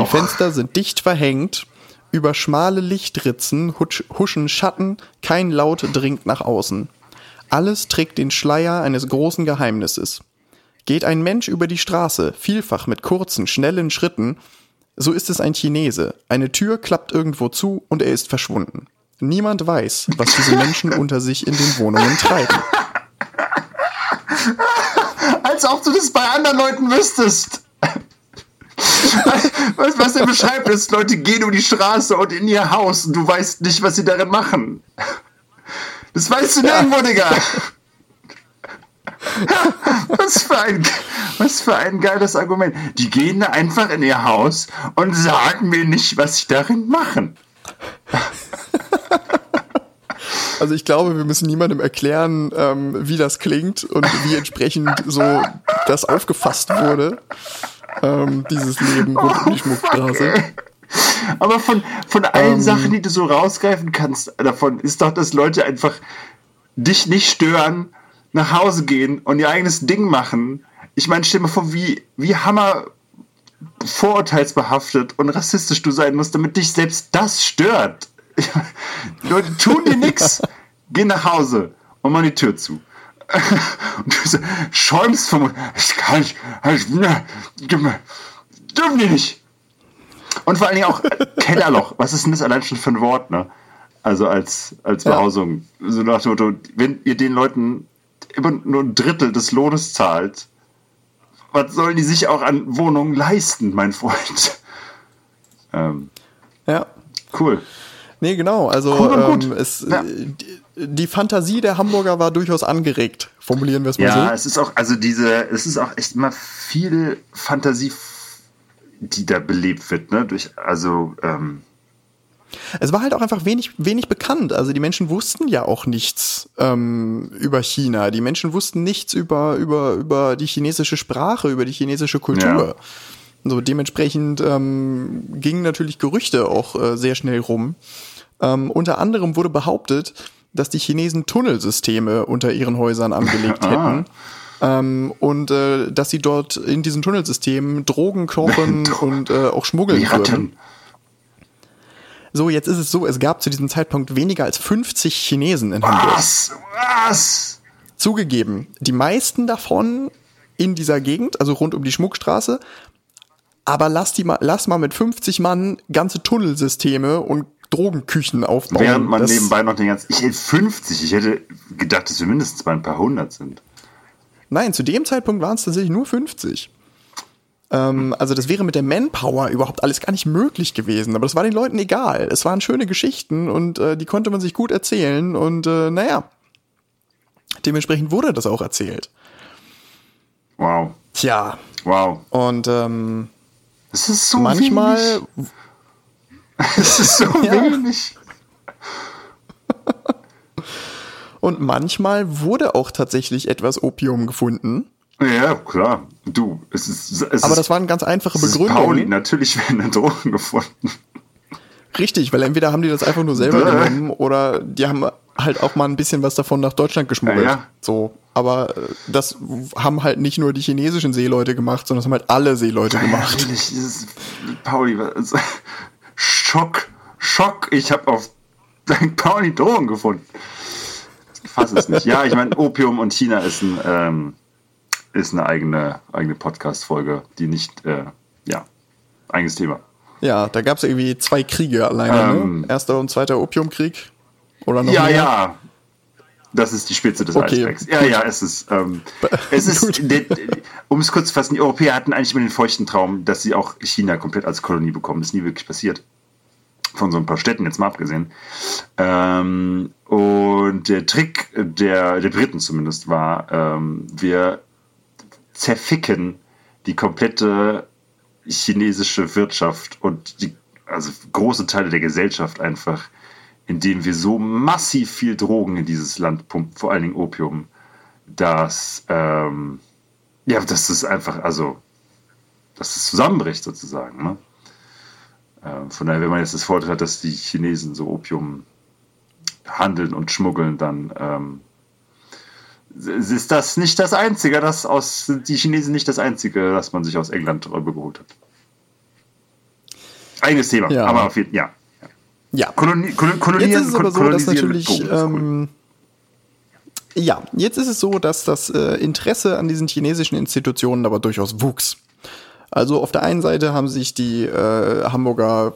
Die Fenster sind dicht verhängt, über schmale Lichtritzen huschen Schatten, kein Laut dringt nach außen. Alles trägt den Schleier eines großen Geheimnisses. Geht ein Mensch über die Straße, vielfach mit kurzen, schnellen Schritten, so ist es ein Chinese. Eine Tür klappt irgendwo zu und er ist verschwunden. Niemand weiß, was diese Menschen *laughs* unter sich in den Wohnungen treiben. *laughs* Als ob du das bei anderen Leuten wüsstest. *laughs* Was, was er beschreibt, ist, Leute gehen über die Straße und in ihr Haus und du weißt nicht, was sie darin machen. Das weißt du nirgendwo, Digga. *laughs* was, für ein, was für ein geiles Argument. Die gehen da einfach in ihr Haus und sagen mir nicht, was sie darin machen. Also ich glaube, wir müssen niemandem erklären, ähm, wie das klingt und wie entsprechend so das aufgefasst wurde. Ähm, dieses Leben rund um die Schmuckstraße. Okay. Aber von, von allen ähm, Sachen, die du so rausgreifen kannst, davon ist doch, dass Leute einfach dich nicht stören nach Hause gehen und ihr eigenes Ding machen. Ich meine, stell dir mal vor, wie, wie hammer vorurteilsbehaftet und rassistisch du sein musst, damit dich selbst das stört. Die *laughs* Leute tun dir nichts, geh nach Hause und mach die Tür zu. *laughs* Und du schäumst vom ich kann nicht, ich, dürfen die nicht. Und vor allen Dingen auch Kellerloch. Was ist denn das allein schon für ein Wort, ne? Also als, als Behausung. Ja. So nach dem Motto, wenn ihr den Leuten immer nur ein Drittel des Lohnes zahlt, was sollen die sich auch an Wohnungen leisten, mein Freund? *laughs* Ähm, ja. Cool. Nee, genau. Also cool ähm, es, ja. die, die, Fantasie der Hamburger war durchaus angeregt, formulieren wir es mal ja, so. Ja, es ist auch, also diese, es ist auch echt immer viel Fantasie, die da belebt wird, ne? Durch, also, ähm, es war halt auch einfach wenig, wenig bekannt. Also die Menschen wussten ja auch nichts ähm, über China. Die Menschen wussten nichts über, über, über die chinesische Sprache, über die chinesische Kultur. Ja. So, dementsprechend ähm, gingen natürlich Gerüchte auch äh, sehr schnell rum. Ähm, unter anderem wurde behauptet, dass die Chinesen Tunnelsysteme unter ihren Häusern angelegt *laughs* ah. hätten. Ähm, und äh, dass sie dort in diesen Tunnelsystemen Drogen kochen *laughs* und äh, auch schmuggeln würden. So, jetzt ist es so, es gab zu diesem Zeitpunkt weniger als 50 Chinesen in Hamburg. Was? Was? Zugegeben, die meisten davon in dieser Gegend, also rund um die Schmuckstraße, aber lass, die mal, lass mal mit 50 Mann ganze Tunnelsysteme und Drogenküchen aufbauen. Während man Das- nebenbei noch den ganzen. Ich hätte 50, ich hätte gedacht, dass wir mindestens mal ein paar hundert sind. Nein, zu dem Zeitpunkt waren es tatsächlich nur 50. Ähm, also das wäre mit der Manpower überhaupt alles gar nicht möglich gewesen. Aber das war den Leuten egal. Es waren schöne Geschichten und äh, die konnte man sich gut erzählen. Und äh, naja, dementsprechend wurde das auch erzählt. Wow. Tja, Wow. und ähm, Das ist so manchmal, wenig. Das ist so *laughs* Ja. wenig. und manchmal wurde auch tatsächlich etwas Opium gefunden. Ja, klar. Du, es ist. Es Aber ist, das waren ganz einfache es ist Pauli. Begründungen. Natürlich werden da Drogen gefunden. Richtig, weil entweder haben die das einfach nur selber genommen oder die haben halt auch mal ein bisschen was davon nach Deutschland geschmuggelt. Ja, ja. So, aber äh, das haben halt nicht nur die chinesischen Seeleute gemacht, sondern das haben halt alle Seeleute Ja, gemacht. Dieses, Pauli, was- Schock. Schock. Ich habe auf St. Pauli Drogen gefunden. Ich fasse es nicht. Ja, ich meine, Opium und China ist, ein, ähm, ist eine eigene, eigene Podcast-Folge, die nicht, äh, ja, eigenes Thema. Ja, da gab es irgendwie zwei Kriege alleine, Ähm. ne? Erster und zweiter Opiumkrieg. Oder noch Ja, mehr? ja. Das ist die Spitze des Okay. Eisbergs. Ja, ja, es ist. Ähm, es ist *laughs* um es kurz zu fassen, die Europäer hatten eigentlich immer den feuchten Traum, dass sie auch China komplett als Kolonie bekommen. Das ist nie wirklich passiert. Von so ein paar Städten jetzt mal abgesehen. Ähm, und der Trick der, der Briten zumindest war, ähm, wir zerficken die komplette chinesische Wirtschaft und die, also große Teile der Gesellschaft einfach, indem wir so massiv viel Drogen in dieses Land pumpen, vor allen Dingen Opium, dass, ähm, ja, dass es einfach, also, dass es zusammenbricht sozusagen. Ne? Ähm, von daher, wenn man jetzt das Vorteil hat, dass die Chinesen so Opium handeln und schmuggeln, dann ähm, ist das nicht das Einzige, das aus die Chinesen nicht das Einzige, das man sich aus England rübergeholt hat. Eigenes Thema, Ja. aber auf jeden ja. Ja. Koloni Kol Jetzt kolonieren, ist es aber so, dass natürlich, ähm, ja, jetzt ist es so, dass das äh, Interesse an diesen chinesischen Institutionen aber durchaus wuchs. Also auf der einen Seite haben sich die äh, Hamburger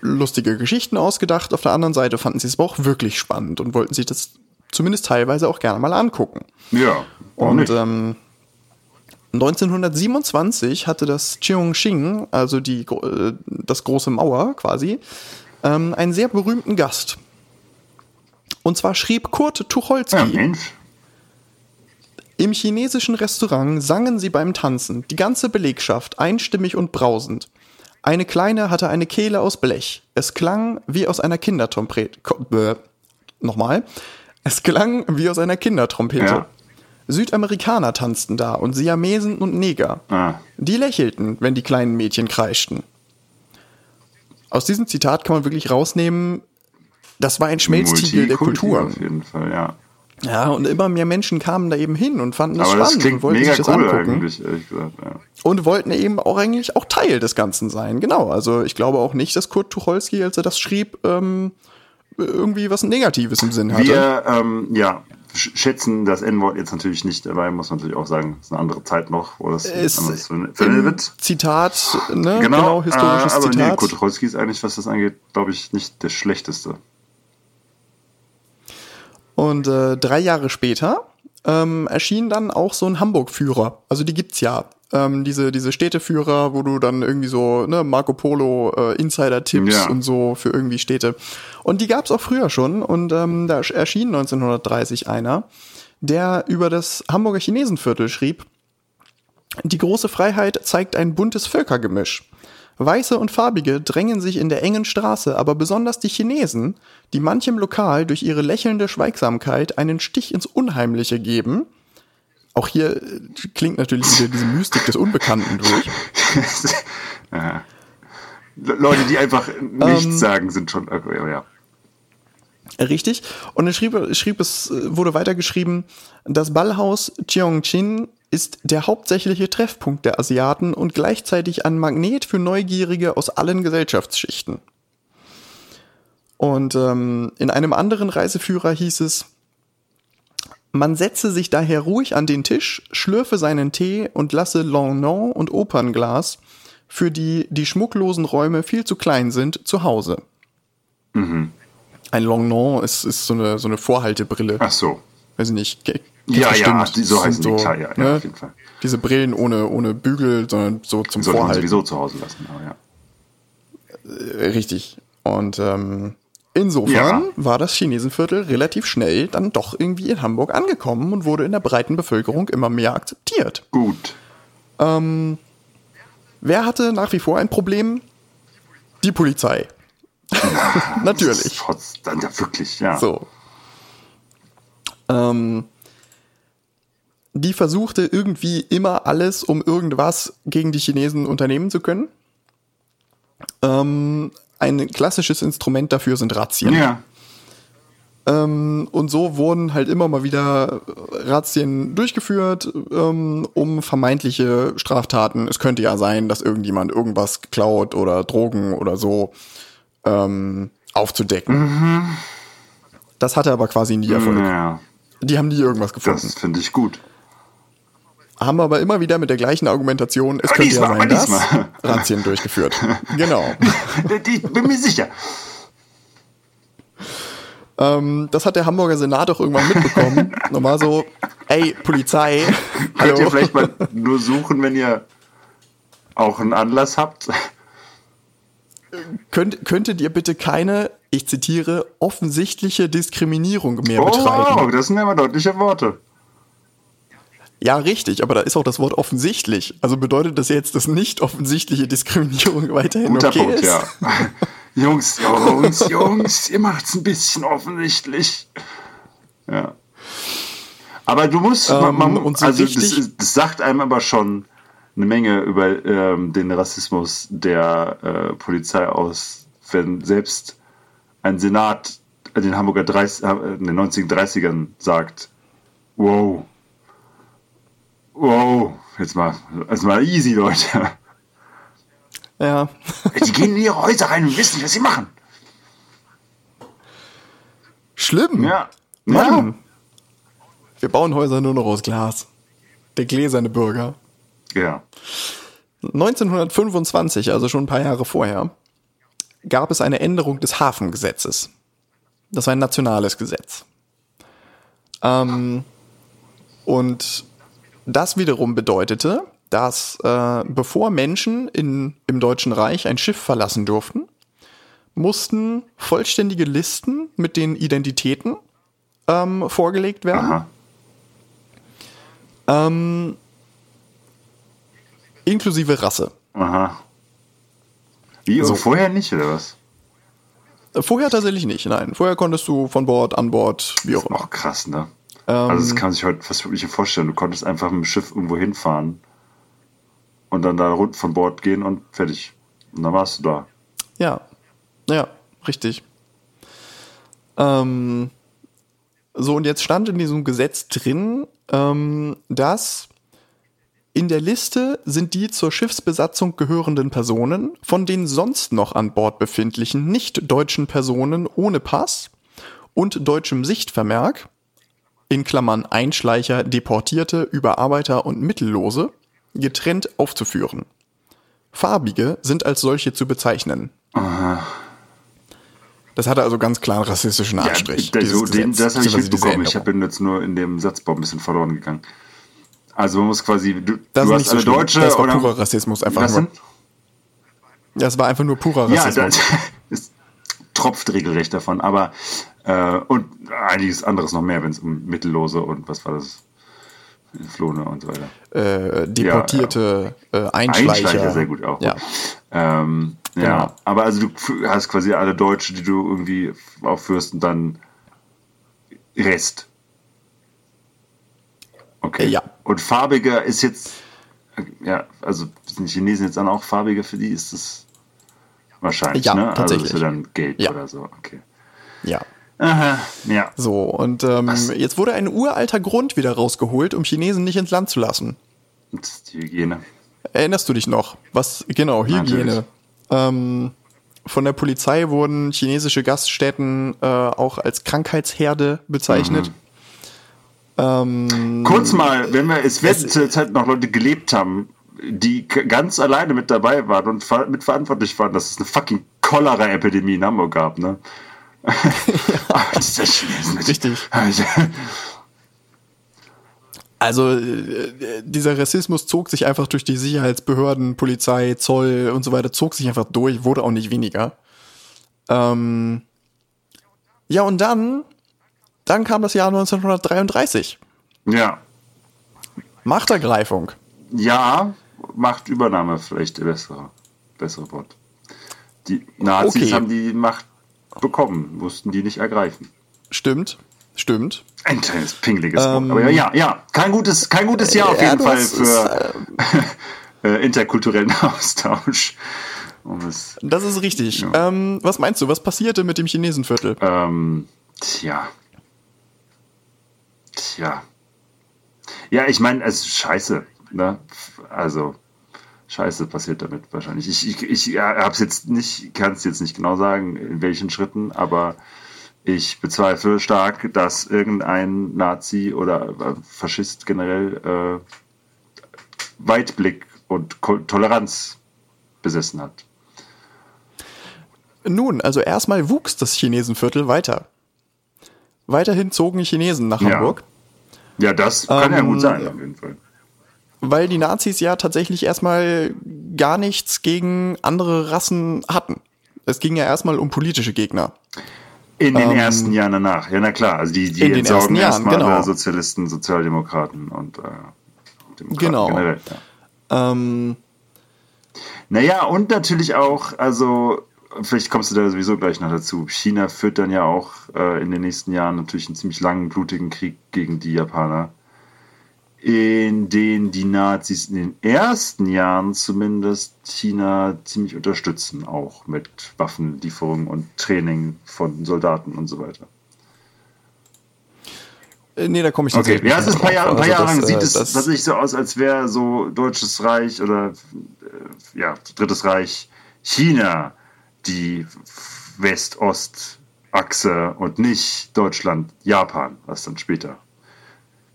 lustige Geschichten ausgedacht, auf der anderen Seite fanden sie es aber auch wirklich spannend und wollten sich das zumindest teilweise auch gerne mal angucken. ja, Und ähm, 1927 hatte das Cheongxing, also die, äh, das große Mauer quasi, ähm, einen sehr berühmten Gast. Und zwar schrieb Kurt Tucholsky, ja, im chinesischen Restaurant sangen sie beim Tanzen, die ganze Belegschaft, einstimmig und brausend. Eine Kleine hatte eine Kehle aus Blech. Es klang wie aus einer Kindertrompete. Nochmal. Es klang wie aus einer Kindertrompete. Ja. Südamerikaner tanzten da und Siamesen und Neger. Ah. Die lächelten, wenn die kleinen Mädchen kreischten. Aus diesem Zitat kann man wirklich rausnehmen, das war ein Schmelztiegel der Kulturen. Auf jeden Fall, ja. Ja, und immer mehr Menschen kamen da eben hin und fanden das Aber das spannend klingt und wollten sich das cool angucken. gesagt. Ja. Und wollten eben auch eigentlich auch Teil des Ganzen sein. Genau, also ich glaube auch nicht, dass Kurt Tucholsky, als er das schrieb, ähm, irgendwie was Negatives im Sinn hatte. Wir ähm, ja, schätzen das N-Wort jetzt natürlich nicht dabei, muss man natürlich auch sagen. Es ist eine andere Zeit noch, wo das Es anders ver- verwendet wird. Zitat, ne? Genau, historisches äh, aber nee, Zitat. Kurt Tucholsky ist eigentlich, was das angeht, glaube ich, nicht der schlechteste. Und äh, drei Jahre später ähm, erschien dann auch so ein Hamburg-Führer. Also die gibt's ja. Ähm, diese, diese Städteführer, wo du dann irgendwie so, ne, Marco Polo, äh, Insider-Tipps Ja. und so für irgendwie Städte. Und die gab's auch früher schon. Und ähm, da erschien 1930 einer, der über das Hamburger Chinesenviertel schrieb, die große Freiheit zeigt ein buntes Völkergemisch. Weiße und Farbige drängen sich in der engen Straße, aber besonders die Chinesen, die manchem Lokal durch ihre lächelnde Schweigsamkeit einen Stich ins Unheimliche geben. Auch hier äh, klingt natürlich wieder diese Mystik des Unbekannten durch. *laughs* Leute, die einfach nichts Ähm, sagen, sind schon. äh, Ja. Richtig. Und er schrieb, schrieb es, äh, wurde weitergeschrieben, das Ballhaus Cheongqing ist der hauptsächliche Treffpunkt der Asiaten und gleichzeitig ein Magnet für Neugierige aus allen Gesellschaftsschichten. Und ähm, in einem anderen Reiseführer hieß es, man setze sich daher ruhig an den Tisch, schlürfe seinen Tee und lasse Longnon und Opernglas für die die schmucklosen Räume viel zu klein sind, zu Hause. Mhm. Ein Longnon ist, ist so, eine, so eine Vorhaltebrille. Ach so. Weiß ich nicht. Ja, ja, bestimmt. die- so heißen sind die, klar, ja, ja, ne? auf jeden Fall. Diese Brillen ohne, ohne Bügel, sondern so zum Sollte man Vorhalten. sowieso zu Hause lassen, aber ja. Äh, Richtig. Und ähm, insofern Ja. war das Chinesenviertel relativ schnell dann doch irgendwie in Hamburg angekommen und wurde in der breiten Bevölkerung immer mehr akzeptiert. Gut. Wer hatte nach wie vor ein Problem? Die Polizei. *laughs* Natürlich. Trotz, dann ja wirklich, ja. So. Ähm, die versuchte irgendwie immer alles, um irgendwas gegen die Chinesen unternehmen zu können. Ähm, ein klassisches Instrument dafür sind Razzien. Ja. Ähm, und so wurden halt immer mal wieder Razzien durchgeführt, ähm, um vermeintliche Straftaten. Es könnte ja sein, dass irgendjemand irgendwas klaut oder Drogen oder so ähm, aufzudecken. Das hatte aber quasi nie Erfolg. Ja, Die haben nie irgendwas gefunden. das finde ich gut. Haben aber immer wieder mit der gleichen Argumentation, es Aber könnte ja sein, dass diesmal. Razzien durchgeführt. *laughs* genau. Ich bin mir sicher. Ähm, das hat der Hamburger Senat auch irgendwann mitbekommen. *laughs* und war so, ey, Polizei, Könnt ihr vielleicht mal nur suchen, wenn ihr auch einen Anlass habt? Könnt, könntet ihr bitte keine, ich zitiere, offensichtliche Diskriminierung mehr Oh, betreiben? wow, das sind ja mal deutliche Worte. Ja, richtig, aber da ist auch das Wort offensichtlich. Also bedeutet das jetzt, dass nicht offensichtliche Diskriminierung *laughs* weiterhin Guter okay Punkt, ist? ja. *laughs* Jungs, Jungs, Jungs, ihr macht's ein bisschen offensichtlich. Ja. Aber du musst, man, man, Ähm, so also das, das sagt einem aber schon eine Menge über ähm, den Rassismus der äh, Polizei aus, wenn selbst ein Senat in den Hamburger 30, äh, in den 1930ern sagt, wow, wow, jetzt mal, also mal easy, Leute. Ja. Die gehen in ihre Häuser rein und wissen nicht, was sie machen. Schlimm. Ja. Mann. Wir bauen Häuser nur noch aus Glas. Der gläserne Bürger. Ja. 1925, also schon ein paar Jahre vorher, gab es eine Änderung des Hafengesetzes. Das war ein nationales Gesetz. Ähm, und das wiederum bedeutete, dass äh, bevor Menschen in, im Deutschen Reich ein Schiff verlassen durften, mussten vollständige Listen mit den Identitäten ähm, vorgelegt werden. Aha. Ähm, inklusive Rasse. Aha. Wie, also So. vorher nicht, oder was? Vorher tatsächlich nicht, nein. Vorher konntest du von Bord, an Bord, wie auch immer. Auch krass, ne? Ähm, also das kann man sich heute fast wirklich vorstellen. Du konntest einfach mit dem Schiff irgendwo hinfahren und dann da rund von Bord gehen und fertig. Und dann warst du da. Ja, ja, richtig. Ähm, so, und jetzt stand in diesem Gesetz drin, ähm, dass in der Liste sind die zur Schiffsbesatzung gehörenden Personen von den sonst noch an Bord befindlichen nicht-deutschen Personen ohne Pass und deutschem Sichtvermerk, in Klammern Einschleicher, Deportierte, Überarbeiter und Mittellose, getrennt aufzuführen. Farbige sind als solche zu bezeichnen. Das hatte also ganz klar einen rassistischen Anstrich. dieses so, den, Gesetz, das habe ich mitbekommen. Ich bin jetzt nur in dem Satzbau ein bisschen verloren gegangen. Also man muss quasi, du, Das du ist hast nicht so. Deutsche Das war oder purer Rassismus einfach was nur. denn? Das war einfach nur purer Ja, Rassismus. das *laughs* es tropft regelrecht davon. Aber äh, und einiges anderes noch mehr, wenn es um Mittellose und was war das? Flohne und so weiter. äh, deportierte Äh, Einschleicher. Einschleicher, sehr gut auch. Ja. Ähm, ja, Genau. aber also du hast quasi alle Deutsche, die du irgendwie aufführst und dann Rest. Okay. Ja. Und farbiger ist jetzt, ja, also sind die Chinesen jetzt dann auch farbiger für die? Ist das wahrscheinlich, Ja, ne? Also tatsächlich. ist dann gelb Ja. oder so. Okay. ja. Aha, ja. So, und ähm, Was? jetzt wurde ein uralter Grund wieder rausgeholt, um Chinesen nicht ins Land zu lassen. Das ist die Hygiene. Erinnerst du dich noch? Was, genau, Hygiene. Ähm, von der Polizei wurden chinesische Gaststätten äh, auch als Krankheitsherde bezeichnet. Mhm. Ähm, Kurz mal, wenn wir, es werden zur Zeit noch Leute gelebt haben, die ganz alleine mit dabei waren und mitverantwortlich waren, dass es eine fucking Cholera-Epidemie in Hamburg gab, ne? *laughs* *laughs* Richtig. Also äh, dieser Rassismus zog sich einfach durch die Sicherheitsbehörden, Polizei, Zoll und so weiter, zog sich einfach durch, wurde auch nicht weniger. Ähm ja, und dann, dann kam das Jahr 1933. Ja. Machtergreifung. Ja, Machtübernahme vielleicht der bessere, bessere Wort. Die Nazis okay. haben die Macht bekommen, mussten die nicht ergreifen. Stimmt, stimmt. Ein kleines pingeliges ähm, Wort. Aber ja, ja, kein gutes, kein gutes Jahr auf jeden ja, Fall für *laughs* äh, äh, interkulturellen *laughs* Austausch. Um es, das ist richtig. Ja. Ähm, was meinst du, was passierte mit dem Chinesenviertel? Ähm, tja. Tja. Ja, ich meine, es ist scheiße. Ne? Also, Scheiße passiert damit wahrscheinlich. Ich, ich, ich ja, hab's jetzt nicht, kann es jetzt nicht genau sagen, in welchen Schritten, aber ich bezweifle stark, dass irgendein Nazi oder äh, Faschist generell äh, Weitblick und Toleranz besessen hat. Nun, also erstmal wuchs das Chinesenviertel weiter. Weiterhin zogen Chinesen nach Hamburg. Ja, ja das kann ähm, ja gut sein, auf jeden Fall weil die Nazis ja tatsächlich erstmal gar nichts gegen andere Rassen hatten. Es ging ja erstmal um politische Gegner. In den ähm, ersten Jahren danach, ja na klar. Also die, die entsorgen erstmal genau. Sozialisten, Sozialdemokraten und äh, Demokraten genau. generell. Ja. Ähm, naja, und natürlich auch, also vielleicht kommst du da sowieso gleich noch dazu. China führt dann ja auch äh, in den nächsten Jahren natürlich einen ziemlich langen, blutigen Krieg gegen die Japaner in denen die Nazis in den ersten Jahren zumindest China ziemlich unterstützen, auch mit Waffenlieferungen und Training von Soldaten und so weiter. Äh, nee, da komme ich nicht Okay, ja, es ist ein paar Jahre, ein paar also Jahre lang sieht äh, es tatsächlich so aus, als wäre so Deutsches Reich oder äh, ja, Drittes Reich China die West-Ost-Achse und nicht Deutschland, Japan, was dann später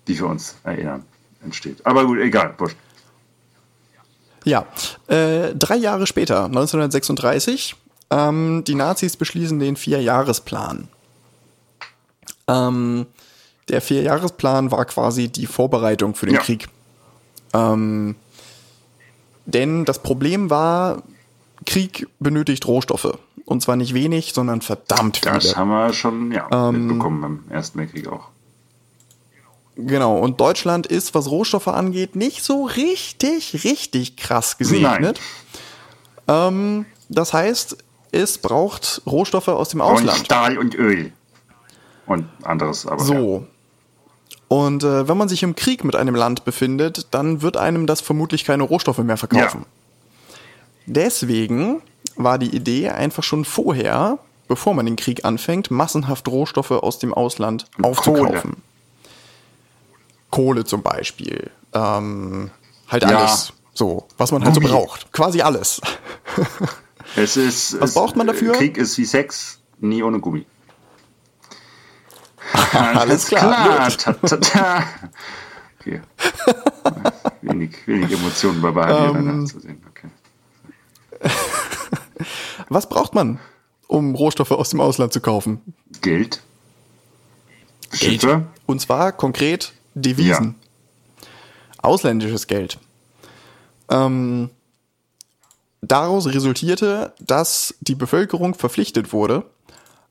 die für uns erinnern entsteht. Aber gut, egal, wurscht. Ja, äh, drei Jahre später, 1936, ähm, die Nazis beschließen den Vierjahresplan. Ähm, der Vierjahresplan war quasi die Vorbereitung für den ja. Krieg. Ähm, denn das Problem war, Krieg benötigt Rohstoffe. Und zwar nicht wenig, sondern verdammt viele. Das haben wir schon ja, ähm, mitbekommen beim Ersten Weltkrieg auch. Genau, und Deutschland ist, was Rohstoffe angeht, nicht so richtig, richtig krass gesegnet. Ähm, das heißt, es braucht Rohstoffe aus dem Ausland. Und Stahl und Öl. Und anderes, aber. So. Ja. Und äh, wenn man sich im Krieg mit einem Land befindet, dann wird einem das vermutlich keine Rohstoffe mehr verkaufen. Ja. Deswegen war die Idee einfach schon vorher, bevor man den Krieg anfängt, massenhaft Rohstoffe aus dem Ausland aufzukaufen. Kohle. Kohle zum Beispiel. Ähm, halt ja. alles. So, was man halt Gummi. so braucht. Quasi alles. *laughs* es ist. Was es, braucht man dafür? Krieg ist wie Sex, nie ohne Gummi. *laughs* alles klar. klar. Ta, ta, ta. Okay. *laughs* wenig, wenig Emotionen bei beiden um, ähm. zu sehen. Okay. was braucht man, um Rohstoffe aus dem Ausland zu kaufen? Geld. Geld. Schiffe. Und zwar konkret Devisen. Ja. Ausländisches Geld. Ähm, daraus resultierte, dass die Bevölkerung verpflichtet wurde,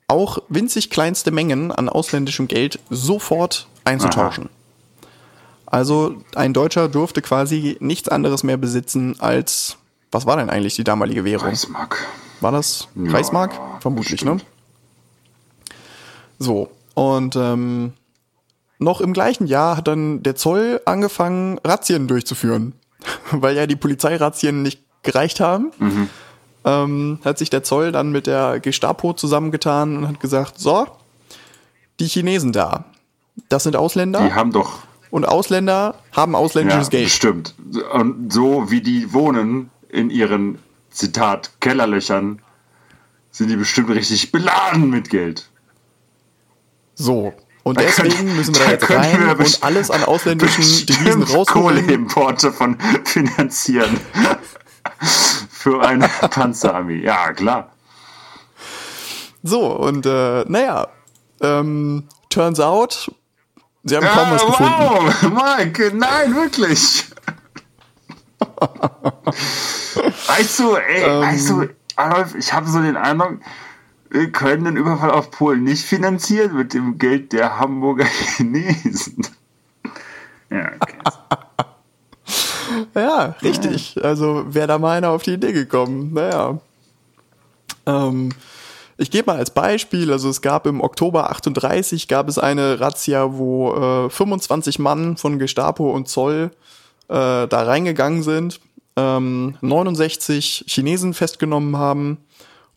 auch winzig kleinste Mengen an ausländischem Geld sofort einzutauschen. Aha. Also ein Deutscher durfte quasi nichts anderes mehr besitzen als, was war denn eigentlich die damalige Währung? Reichsmark. War das Reichsmark? Ja, Vermutlich, ne? bestimmt. ne? So, und ähm, noch im gleichen Jahr hat dann der Zoll angefangen, Razzien durchzuführen. *laughs* Weil ja die Polizeirazzien nicht gereicht haben. Mhm. Ähm, hat sich der Zoll dann mit der Gestapo zusammengetan und hat gesagt, so, die Chinesen da, das sind Ausländer. Die haben doch. Und Ausländer haben ausländisches ja, Geld. Stimmt. Und so wie die wohnen in ihren, Zitat, Kellerlöchern, sind die bestimmt richtig beladen mit Geld. So, Und deswegen müssen wir da jetzt rein und alles an ausländischen Devisen rausholen. Kohleimporte von finanzieren. *laughs* Für eine Panzerarmee. Ja, klar. So, und äh, naja, ähm, turns out, sie haben ja, kaum was gefunden. Wow, Mike, nein, wirklich. *laughs* weißt du, ey, ähm, weißt du, Adolf, ich habe so den Eindruck, wir können den Überfall auf Polen nicht finanzieren mit dem Geld der Hamburger *laughs* Chinesen. ja, okay. ja, richtig. Also wäre da mal einer auf die Idee gekommen. Naja. Ähm, ich gebe mal als Beispiel, also es gab im Oktober 38 gab es eine Razzia, wo äh, 25 Mann von Gestapo und Zoll äh, da reingegangen sind, ähm, 69 Chinesen festgenommen haben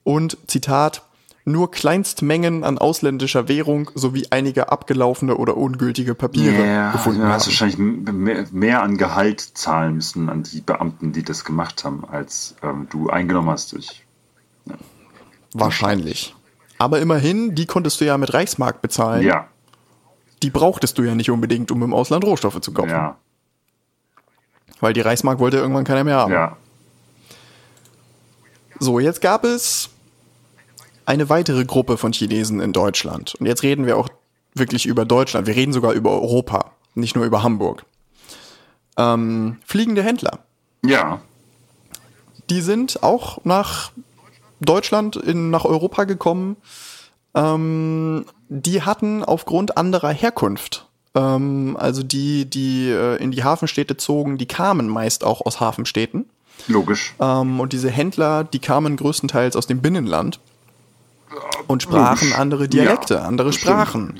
und Zitat nur Kleinstmengen an ausländischer Währung sowie einige abgelaufene oder ungültige Papiere yeah, gefunden du hast wahrscheinlich mehr, mehr, an Gehalt zahlen müssen an die Beamten, die das gemacht haben, als ähm, du eingenommen hast durch. Ja. Wahrscheinlich. Aber immerhin, die konntest du ja mit Reichsmark bezahlen. Ja. Die brauchtest du ja nicht unbedingt, um im Ausland Rohstoffe zu kaufen. Ja. Weil die Reichsmark wollte irgendwann keiner mehr haben. Ja. So, jetzt gab es eine weitere Gruppe von Chinesen in Deutschland. Und jetzt reden wir auch wirklich über Deutschland. Wir reden sogar über Europa, nicht nur über Hamburg. Ähm, fliegende Händler. Ja. Die sind auch nach Deutschland, in, nach Europa gekommen. Ähm, die hatten aufgrund anderer Herkunft, ähm, also die, die äh, in die Hafenstädte zogen, die kamen meist auch aus Hafenstädten. Logisch. Ähm, und diese Händler, die kamen größtenteils aus dem Binnenland und sprachen andere Dialekte, ja, andere Sprachen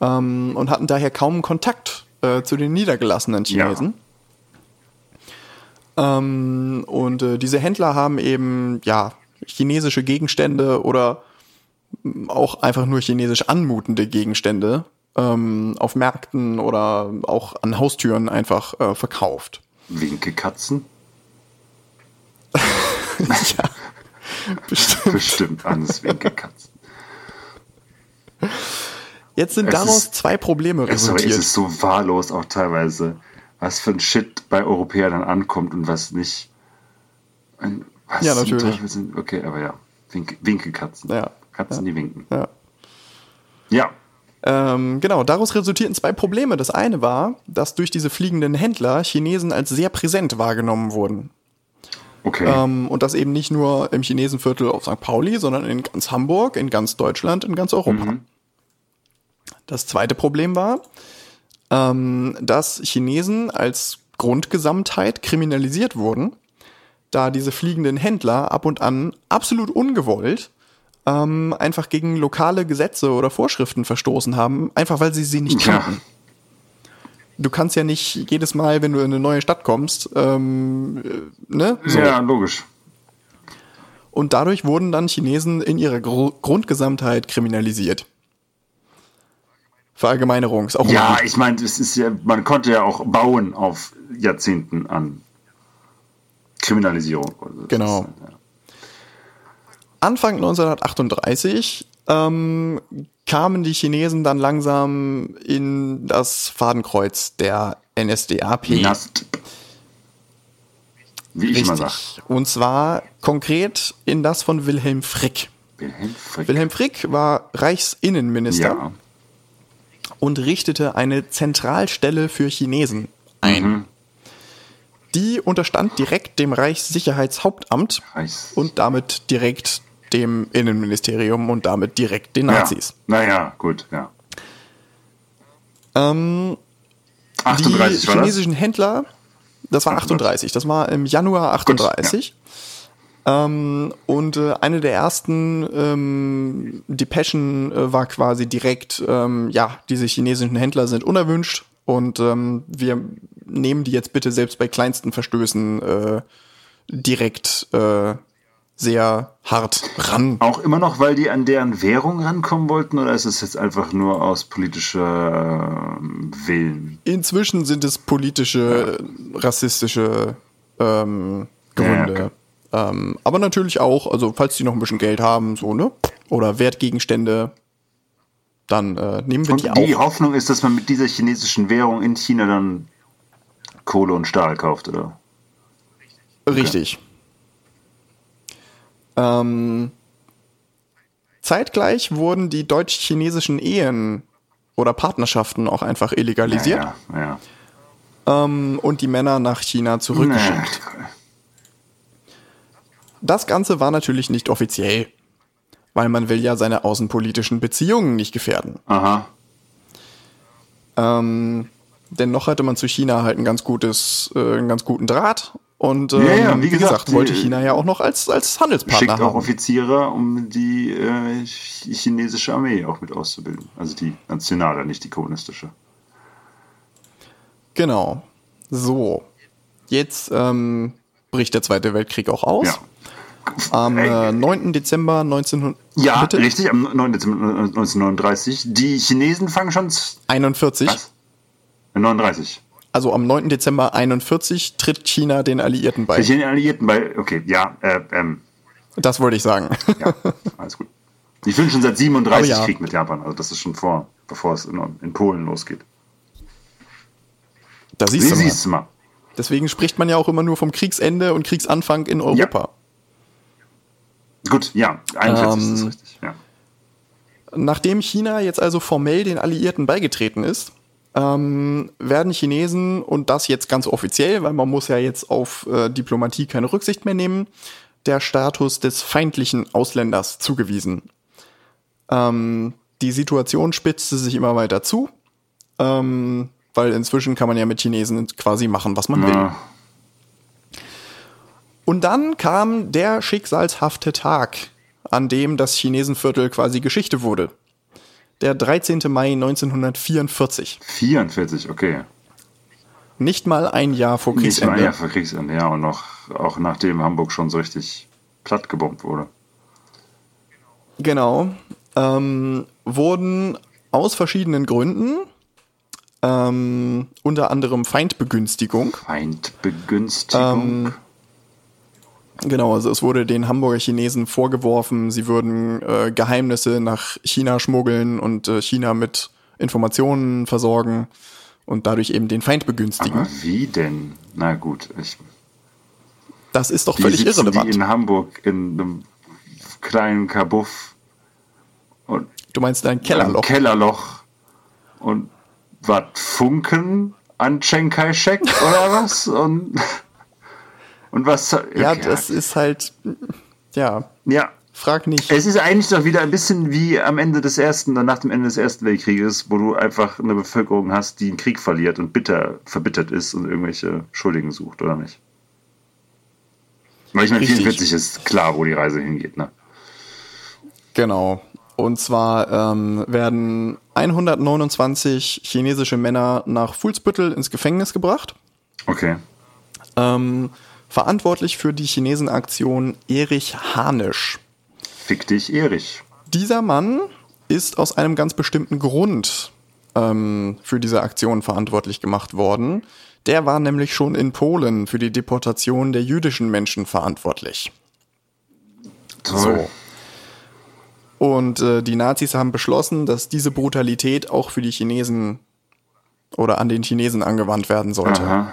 ähm, und hatten daher kaum Kontakt äh, zu den niedergelassenen Chinesen. Ja. Ähm, und äh, diese Händler haben eben ja chinesische Gegenstände oder auch einfach nur chinesisch anmutende Gegenstände ähm, auf Märkten oder auch an Haustüren einfach äh, verkauft. Winkelkatzen? *laughs* ja. *laughs* Bestimmt. Bestimmt alles Winkelkatzen. Jetzt sind es daraus ist, zwei Probleme resultiert. Es ist so wahllos auch teilweise, was für ein Shit bei Europäern dann ankommt und was nicht. Was ja, natürlich. Sind, okay, aber ja. Wink, Winkelkatzen. Ja. Katzen, ja. die winken. Ja. Ja. Ähm, genau, daraus resultierten zwei Probleme. Das eine war, dass durch diese fliegenden Händler Chinesen als sehr präsent wahrgenommen wurden. Okay. Ähm, und das eben nicht nur im Chinesenviertel auf St. Pauli, sondern in ganz Hamburg, in ganz Deutschland, in ganz Europa. Mhm. Das zweite Problem war, ähm, dass Chinesen als Grundgesamtheit kriminalisiert wurden, da diese fliegenden Händler ab und an absolut ungewollt ähm, einfach gegen lokale Gesetze oder Vorschriften verstoßen haben, einfach weil sie sie nicht kannten. Du kannst ja nicht jedes Mal, wenn du in eine neue Stadt kommst, ähm, äh, ne? So. Ja, logisch. Und dadurch wurden dann Chinesen in ihrer Gru Grundgesamtheit kriminalisiert. Verallgemeinerung ist auch. Ja, ich meine, es ist ja, man konnte ja auch bauen auf Jahrzehnten an Kriminalisierung. Also genau. Ist, ja. Anfang 1938 ähm, kamen die Chinesen dann langsam in das Fadenkreuz der NSDAP. Nast. Wie ich Richtig. immer sag. Und zwar konkret in das von Wilhelm Frick. Wilhelm Frick. Wilhelm Frick war Reichsinnenminister ja. und richtete eine Zentralstelle für Chinesen ein. Mhm. Die unterstand direkt dem Reichssicherheitshauptamt Reichs und damit direkt dem Innenministerium und damit direkt den Nazis. Ja. Naja, gut, ja. Ähm, 38 die chinesischen das? Händler, das war 38, das war im Januar 38. Gut, ja. ähm, und äh, eine der ersten ähm, Depeschen äh, war quasi direkt, ähm, ja, diese chinesischen Händler sind unerwünscht und ähm, wir nehmen die jetzt bitte selbst bei kleinsten Verstößen äh, direkt äh, sehr hart ran. Auch immer noch, weil die an deren Währung rankommen wollten, oder ist es jetzt einfach nur aus politischer äh, Willen? Inzwischen sind es politische, ja. rassistische ähm, Gründe. Ja, okay. ähm, aber natürlich auch, also falls die noch ein bisschen Geld haben, so, ne? Oder Wertgegenstände, dann äh, nehmen wir Und die, die auch. Hoffnung ist, dass man mit dieser chinesischen Währung in China dann Kohle und Stahl kauft, oder? Richtig. Ähm, zeitgleich wurden die deutsch-chinesischen Ehen oder Partnerschaften auch einfach illegalisiert Ja, ja. ähm, und die Männer nach China zurückgeschickt. Nee. Das Ganze war natürlich nicht offiziell, weil man will ja seine außenpolitischen Beziehungen nicht gefährden. Aha. Ähm, denn noch hatte man zu China halt ein ganz gutes, äh, einen ganz guten Draht. Und ähm, Ja, ja, wie wie, gesagt, gesagt, wollte China ja auch noch als, als Handelspartner Schickt auch haben. Offiziere, um die äh, ch- chinesische Armee auch mit auszubilden. Also die nationale, nicht die kommunistische. Genau. So. Jetzt ähm, bricht der Zweite Weltkrieg auch aus. Ja. Am äh, 9. Dezember 1900. Ja, bitte? richtig, am 9. Dezember 1939. Die Chinesen fangen schon. z- 41. Was? 39. Also am 9. Dezember 41 tritt China den Alliierten bei. Den Alliierten bei. Okay, ja, äh, ähm, Das wollte ich sagen. ja, alles gut. Die führen schon seit 37 Aber ja. Krieg mit Japan. Also das ist schon vor, bevor es in, in Polen losgeht. Da siehst Sie du mal. siehst du mal. Deswegen spricht man ja auch immer nur vom Kriegsende und Kriegsanfang in Europa. Gut, ja, 41 ist Ähm, richtig. Ja. Nachdem China jetzt also formell den Alliierten beigetreten ist, ähm, werden Chinesen, und das jetzt ganz offiziell, weil man muss ja jetzt auf äh, Diplomatie keine Rücksicht mehr nehmen, der Status des feindlichen Ausländers zugewiesen. Ähm, die Situation spitzte sich immer weiter zu, ähm, weil inzwischen kann man ja mit Chinesen quasi machen, was man will. Ja. Und dann kam der schicksalshafte Tag, an dem das Chinesenviertel quasi Geschichte wurde. Der 13. Mai 1944. 44, okay. Nicht mal ein Jahr vor Nicht mal Kriegsende. ja, vor Kriegsende, ja. Und noch, auch nachdem Hamburg schon so richtig platt gebombt wurde. Genau. Ähm, wurden aus verschiedenen Gründen, ähm, unter anderem Feindbegünstigung, Feindbegünstigung. Ähm, Genau, also es wurde den Hamburger Chinesen vorgeworfen, sie würden äh, Geheimnisse nach China schmuggeln und äh, China mit Informationen versorgen und dadurch eben den Feind begünstigen. Aber wie denn? Na gut, ich, Das ist doch die völlig sitzen die irrelevant. in Hamburg in einem kleinen Kabuff und Du meinst ein Kellerloch. Kellerloch und was Funken an Chiang Kai-shek oder was? Und, und was? ja, okay. das ist halt, ja, ja, frag nicht. Es ist eigentlich doch wieder ein bisschen wie am Ende des ersten, dann nach dem Ende des Ersten Weltkrieges, wo du einfach eine Bevölkerung hast, die einen Krieg verliert und bitter verbittert ist und irgendwelche Schuldigen sucht, oder nicht? Weil ich meine, Richtig. 44 ist klar, wo die Reise hingeht, ne? Genau. Und zwar ähm, werden 129 chinesische Männer nach Fuhlsbüttel ins Gefängnis gebracht. Okay. Ähm, verantwortlich für die Chinesenaktion Erich Hanisch. Fick dich, Erich. Dieser Mann ist aus einem ganz bestimmten Grund ähm, für diese Aktion verantwortlich gemacht worden. Der war nämlich schon in Polen für die Deportation der jüdischen Menschen verantwortlich. Toll. Und äh, die Nazis haben beschlossen, dass diese Brutalität auch für die Chinesen oder an den Chinesen angewandt werden sollte. Aha.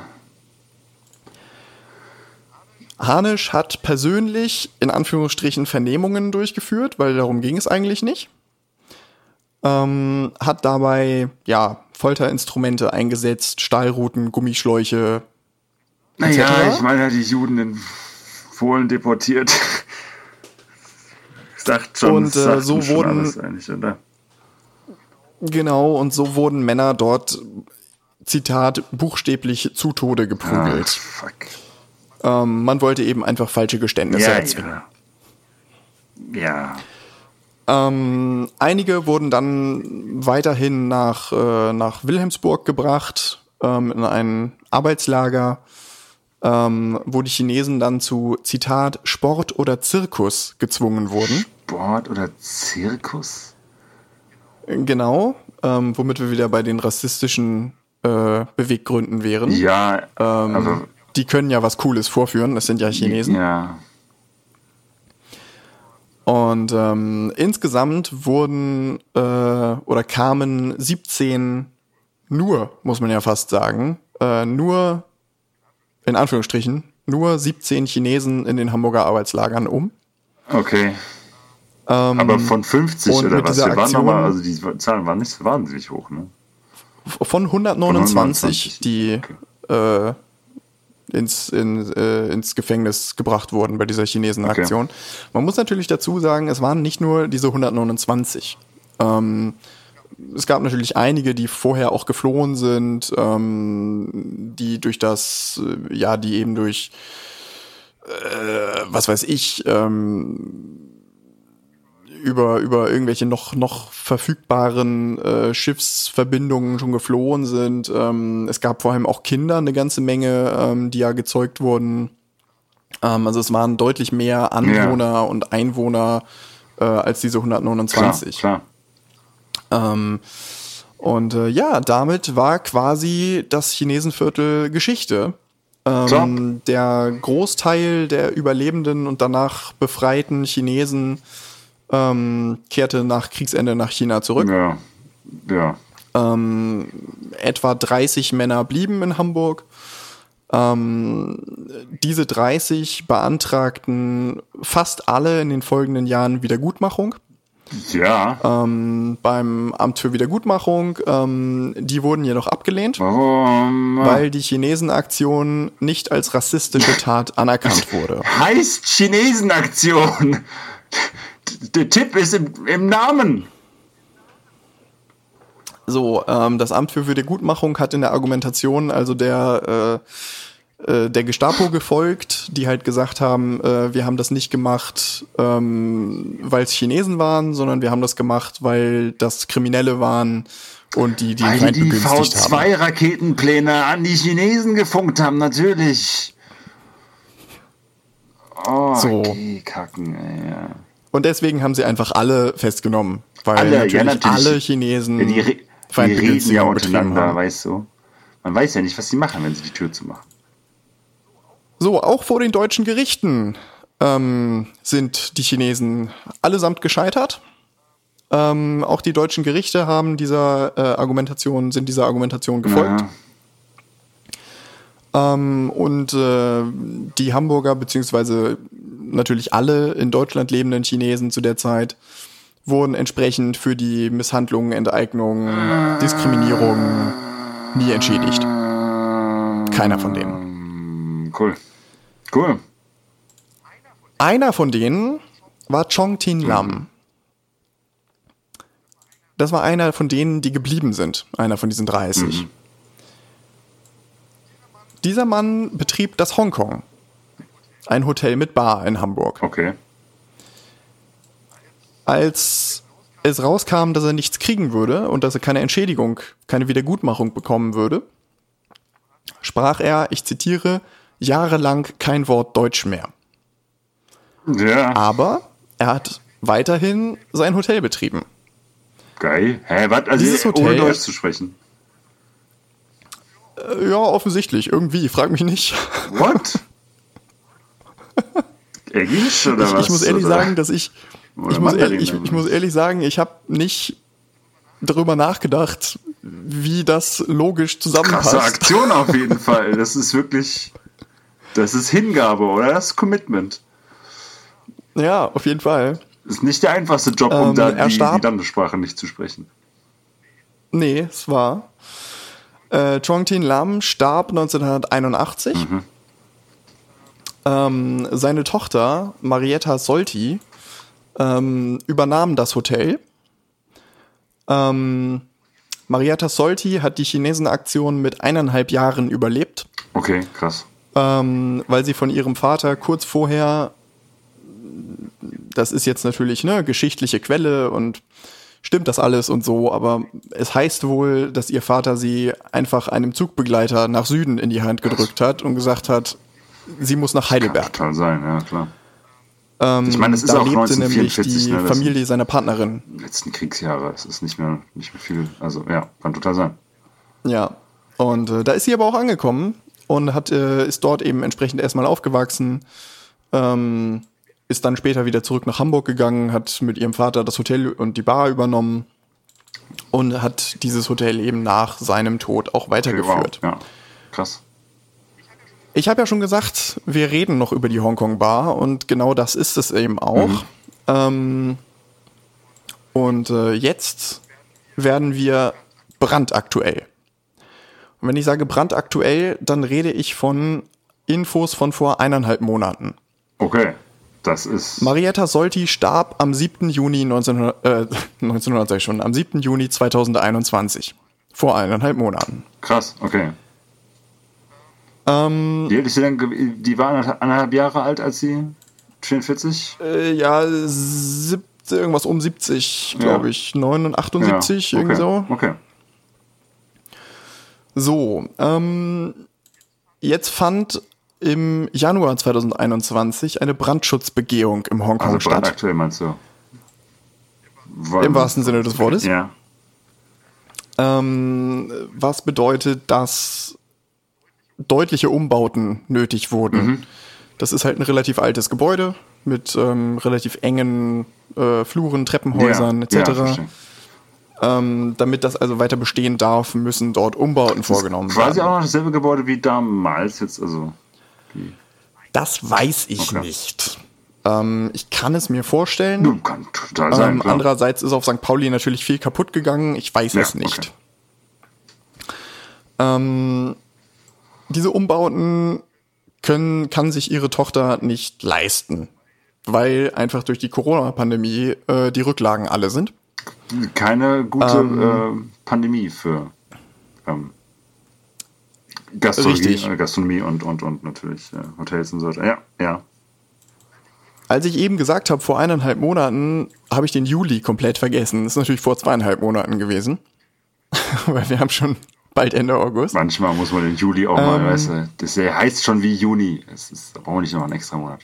Hanisch hat persönlich in Anführungsstrichen Vernehmungen durchgeführt, weil darum ging es eigentlich nicht. Ähm, hat dabei ja Folterinstrumente eingesetzt, Stahlruten, Gummischläuche. Naja, ich meine, die Juden in Polen deportiert. sagt schon, Und, das äh, sagt so schon wurden- alles eigentlich, oder? Genau, und so wurden Männer dort, Zitat, buchstäblich zu Tode Ah, geprügelt. fuck. Ähm, man wollte eben einfach falsche Geständnisse Ja, erzwingen. ja. Ja. Ähm, einige wurden dann weiterhin nach, äh, nach Wilhelmsburg gebracht, ähm, in ein Arbeitslager, ähm, wo die Chinesen dann zu, Zitat, Sport oder Zirkus gezwungen wurden. Sport oder Zirkus? Genau, ähm, womit wir wieder bei den rassistischen äh, Beweggründen wären. Ja, Ähm, also, die können ja was Cooles vorführen, das sind ja Chinesen. ja. Und ähm, insgesamt wurden äh, oder kamen 17 nur, muss man ja fast sagen, äh, nur in Anführungsstrichen, nur 17 Chinesen in den Hamburger Arbeitslagern um. Okay. Ähm, Aber von 50 und oder was? Wir waren nochmal, also die Zahlen waren nicht so wahnsinnig hoch, ne? von 129, 129, die äh, ins, in, äh, ins Gefängnis gebracht wurden bei dieser Chinesen-Aktion. Man muss natürlich dazu sagen, es waren nicht nur diese 129. Ähm, es gab natürlich einige, die vorher auch geflohen sind, ähm, die durch das, äh, ja, die eben durch, äh, was weiß ich, ähm, über, über irgendwelche noch, noch verfügbaren äh, Schiffsverbindungen schon geflohen sind. Ähm, es gab vor allem auch Kinder, eine ganze Menge, ähm, die ja gezeugt wurden. Ähm, also es waren deutlich mehr Anwohner und Einwohner äh, als diese 129. Klar, klar. Ähm, und äh, ja, damit war quasi das Chinesenviertel Geschichte. Ähm, der Großteil der überlebenden und danach befreiten Chinesen ähm, kehrte nach Kriegsende nach China zurück. Ja. Ja. Ähm, etwa 30 Männer blieben in Hamburg. Ähm, diese 30 beantragten fast alle in den folgenden Jahren Wiedergutmachung Ja. ähm, beim Amt für Wiedergutmachung. Ähm, die wurden jedoch abgelehnt, Warum? weil die Chinesenaktion nicht als rassistische Tat anerkannt *laughs* wurde. heißt Chinesenaktion. Der Tipp ist im, im Namen. So, ähm, das Amt für Wiedergutmachung hat in der Argumentation also der äh, äh, der Gestapo gefolgt, die halt gesagt haben, äh, wir haben das nicht gemacht, ähm, weil es Chinesen waren, sondern wir haben das gemacht, weil das Kriminelle waren und die die Weil Feind die begünstigt haben. V2-Raketenpläne an die Chinesen gefunkt haben, natürlich. Oh, So. okay, kacken, ey, ja. Und deswegen haben sie einfach alle festgenommen, weil Alle, natürlich, ja, natürlich. alle Chinesen die, re die reden ja untereinander, weißt du. Man weiß ja nicht, was sie machen, wenn sie die Tür zumachen. So, auch vor den deutschen Gerichten ähm, sind die Chinesen allesamt gescheitert. Ähm, auch die deutschen Gerichte haben dieser äh, Argumentation, sind dieser Argumentation gefolgt. Ja. Ähm, und äh, die Hamburger, beziehungsweise natürlich alle in Deutschland lebenden Chinesen zu der Zeit, wurden entsprechend für die Misshandlungen, Enteignungen, Diskriminierung nie entschädigt. Keiner von denen. Cool. Cool. Einer von denen war Chong Tin Lam. Das war einer von denen, die geblieben sind. Einer von diesen 30. Dieser Mann betrieb das Hongkong. Ein Hotel mit Bar in Hamburg. Okay. Als es rauskam, dass er nichts kriegen würde und dass er keine Entschädigung, keine Wiedergutmachung bekommen würde, sprach er, ich zitiere, jahrelang kein Wort Deutsch mehr. Ja, Aber er hat weiterhin sein Hotel betrieben. geil. Hä, was? Also Dieses ohne Hotel- Deutsch zu sprechen. Äh, Ja, offensichtlich, irgendwie, frag mich nicht. What? *laughs* Englisch oder Ich, was? ich muss ehrlich Oder- sagen, dass ich, ich muss, ehrlich, ich, ich muss ehrlich sagen, ich habe nicht darüber nachgedacht, wie das logisch Krasse zusammenpasst. Aktion auf jeden Fall. Das ist wirklich. Das ist Hingabe, oder? Das ist Commitment. Ja, auf jeden Fall. Das ist nicht der einfachste Job, um Ähm, da die, die starb- Landessprache nicht zu sprechen. Nee, es war. Äh, Chong Tin Lam starb 1981. Mhm. Ähm, seine Tochter Marietta Solti ähm, übernahm das Hotel. Ähm, Marietta Solti hat die Chinesenaktion mit eineinhalb Jahren überlebt, Okay, krass. ähm, weil sie von ihrem Vater kurz vorher, das ist jetzt natürlich eine geschichtliche Quelle und stimmt das alles und so, aber es heißt wohl, dass ihr Vater sie einfach einem Zugbegleiter nach Süden in die Hand gedrückt hat und gesagt hat, sie muss nach Kann Heidelberg. total sein, ja, klar. Ähm, Ich meine, es ist da auch lebte nämlich 1944, die ne, Familie seiner Partnerin. Letzten Kriegsjahre, es ist nicht mehr, nicht mehr viel. Also, ja, kann total sein. Ja. Und äh, da ist sie aber auch angekommen und hat, äh, ist dort eben entsprechend erstmal aufgewachsen. Ähm, ist dann später wieder zurück nach Hamburg gegangen, hat mit ihrem Vater das Hotel und die Bar übernommen und hat dieses Hotel eben nach seinem Tod auch weitergeführt. Okay, wow. Ja, krass. Ich habe ja schon gesagt, wir reden noch über die Hongkong Bar und genau das ist es eben auch. Mhm. Ähm, und äh, jetzt werden wir brandaktuell. Und wenn ich sage brandaktuell, dann rede ich von Infos von vor eineinhalb Monaten. Okay, das ist. Marietta Solti starb am 7. Juni 1900, äh, *laughs* 1900 sag ich schon, am 7. Juni 2021. Vor eineinhalb Monaten. Krass, okay. Ähm, die, ist sie dann, die war anderthalb Jahre alt, als sie 44? Äh, ja, sieb, irgendwas um 70, glaube ja. ich. 79, ja, okay. irgendwie so. Okay. So, ähm, jetzt fand im Januar 2021 eine Brandschutzbegehung im Hongkong also statt. Aktuell meinst du? War Im wahrsten Sinne des Wortes. Ja. Ähm, was bedeutet, dass deutliche Umbauten nötig wurden. Mhm. Das ist halt ein relativ altes Gebäude mit ähm, relativ engen äh, Fluren, Treppenhäusern ja, etc. Ja, ähm, damit das also weiter bestehen darf, müssen dort Umbauten vorgenommen werden. Quasi auch noch dasselbe Gebäude wie damals jetzt, also. Das weiß ich okay. nicht. Ähm, ich kann es mir vorstellen. Ja, kann total sein. Ähm, andererseits ist auf St. Pauli natürlich viel kaputt gegangen. Ich weiß ja, es nicht. Okay. Ähm, diese Umbauten können, kann sich ihre Tochter nicht leisten, weil einfach durch die Corona-Pandemie äh, die Rücklagen alle sind keine gute ähm, äh, Pandemie für ähm, Gastronomie, äh, Gastronomie und, und, und natürlich äh, Hotels und so weiter. Ja, ja. Als ich eben gesagt habe, vor eineinhalb Monaten habe ich den Juli komplett vergessen. Das ist natürlich vor zweieinhalb Monaten gewesen. *laughs* Weil wir haben schon bald Ende August. Manchmal muss man den Juli auch mal, ähm, weißt du, das heißt schon wie Juni. Es ist, da brauchen wir nicht noch einen extra Monat.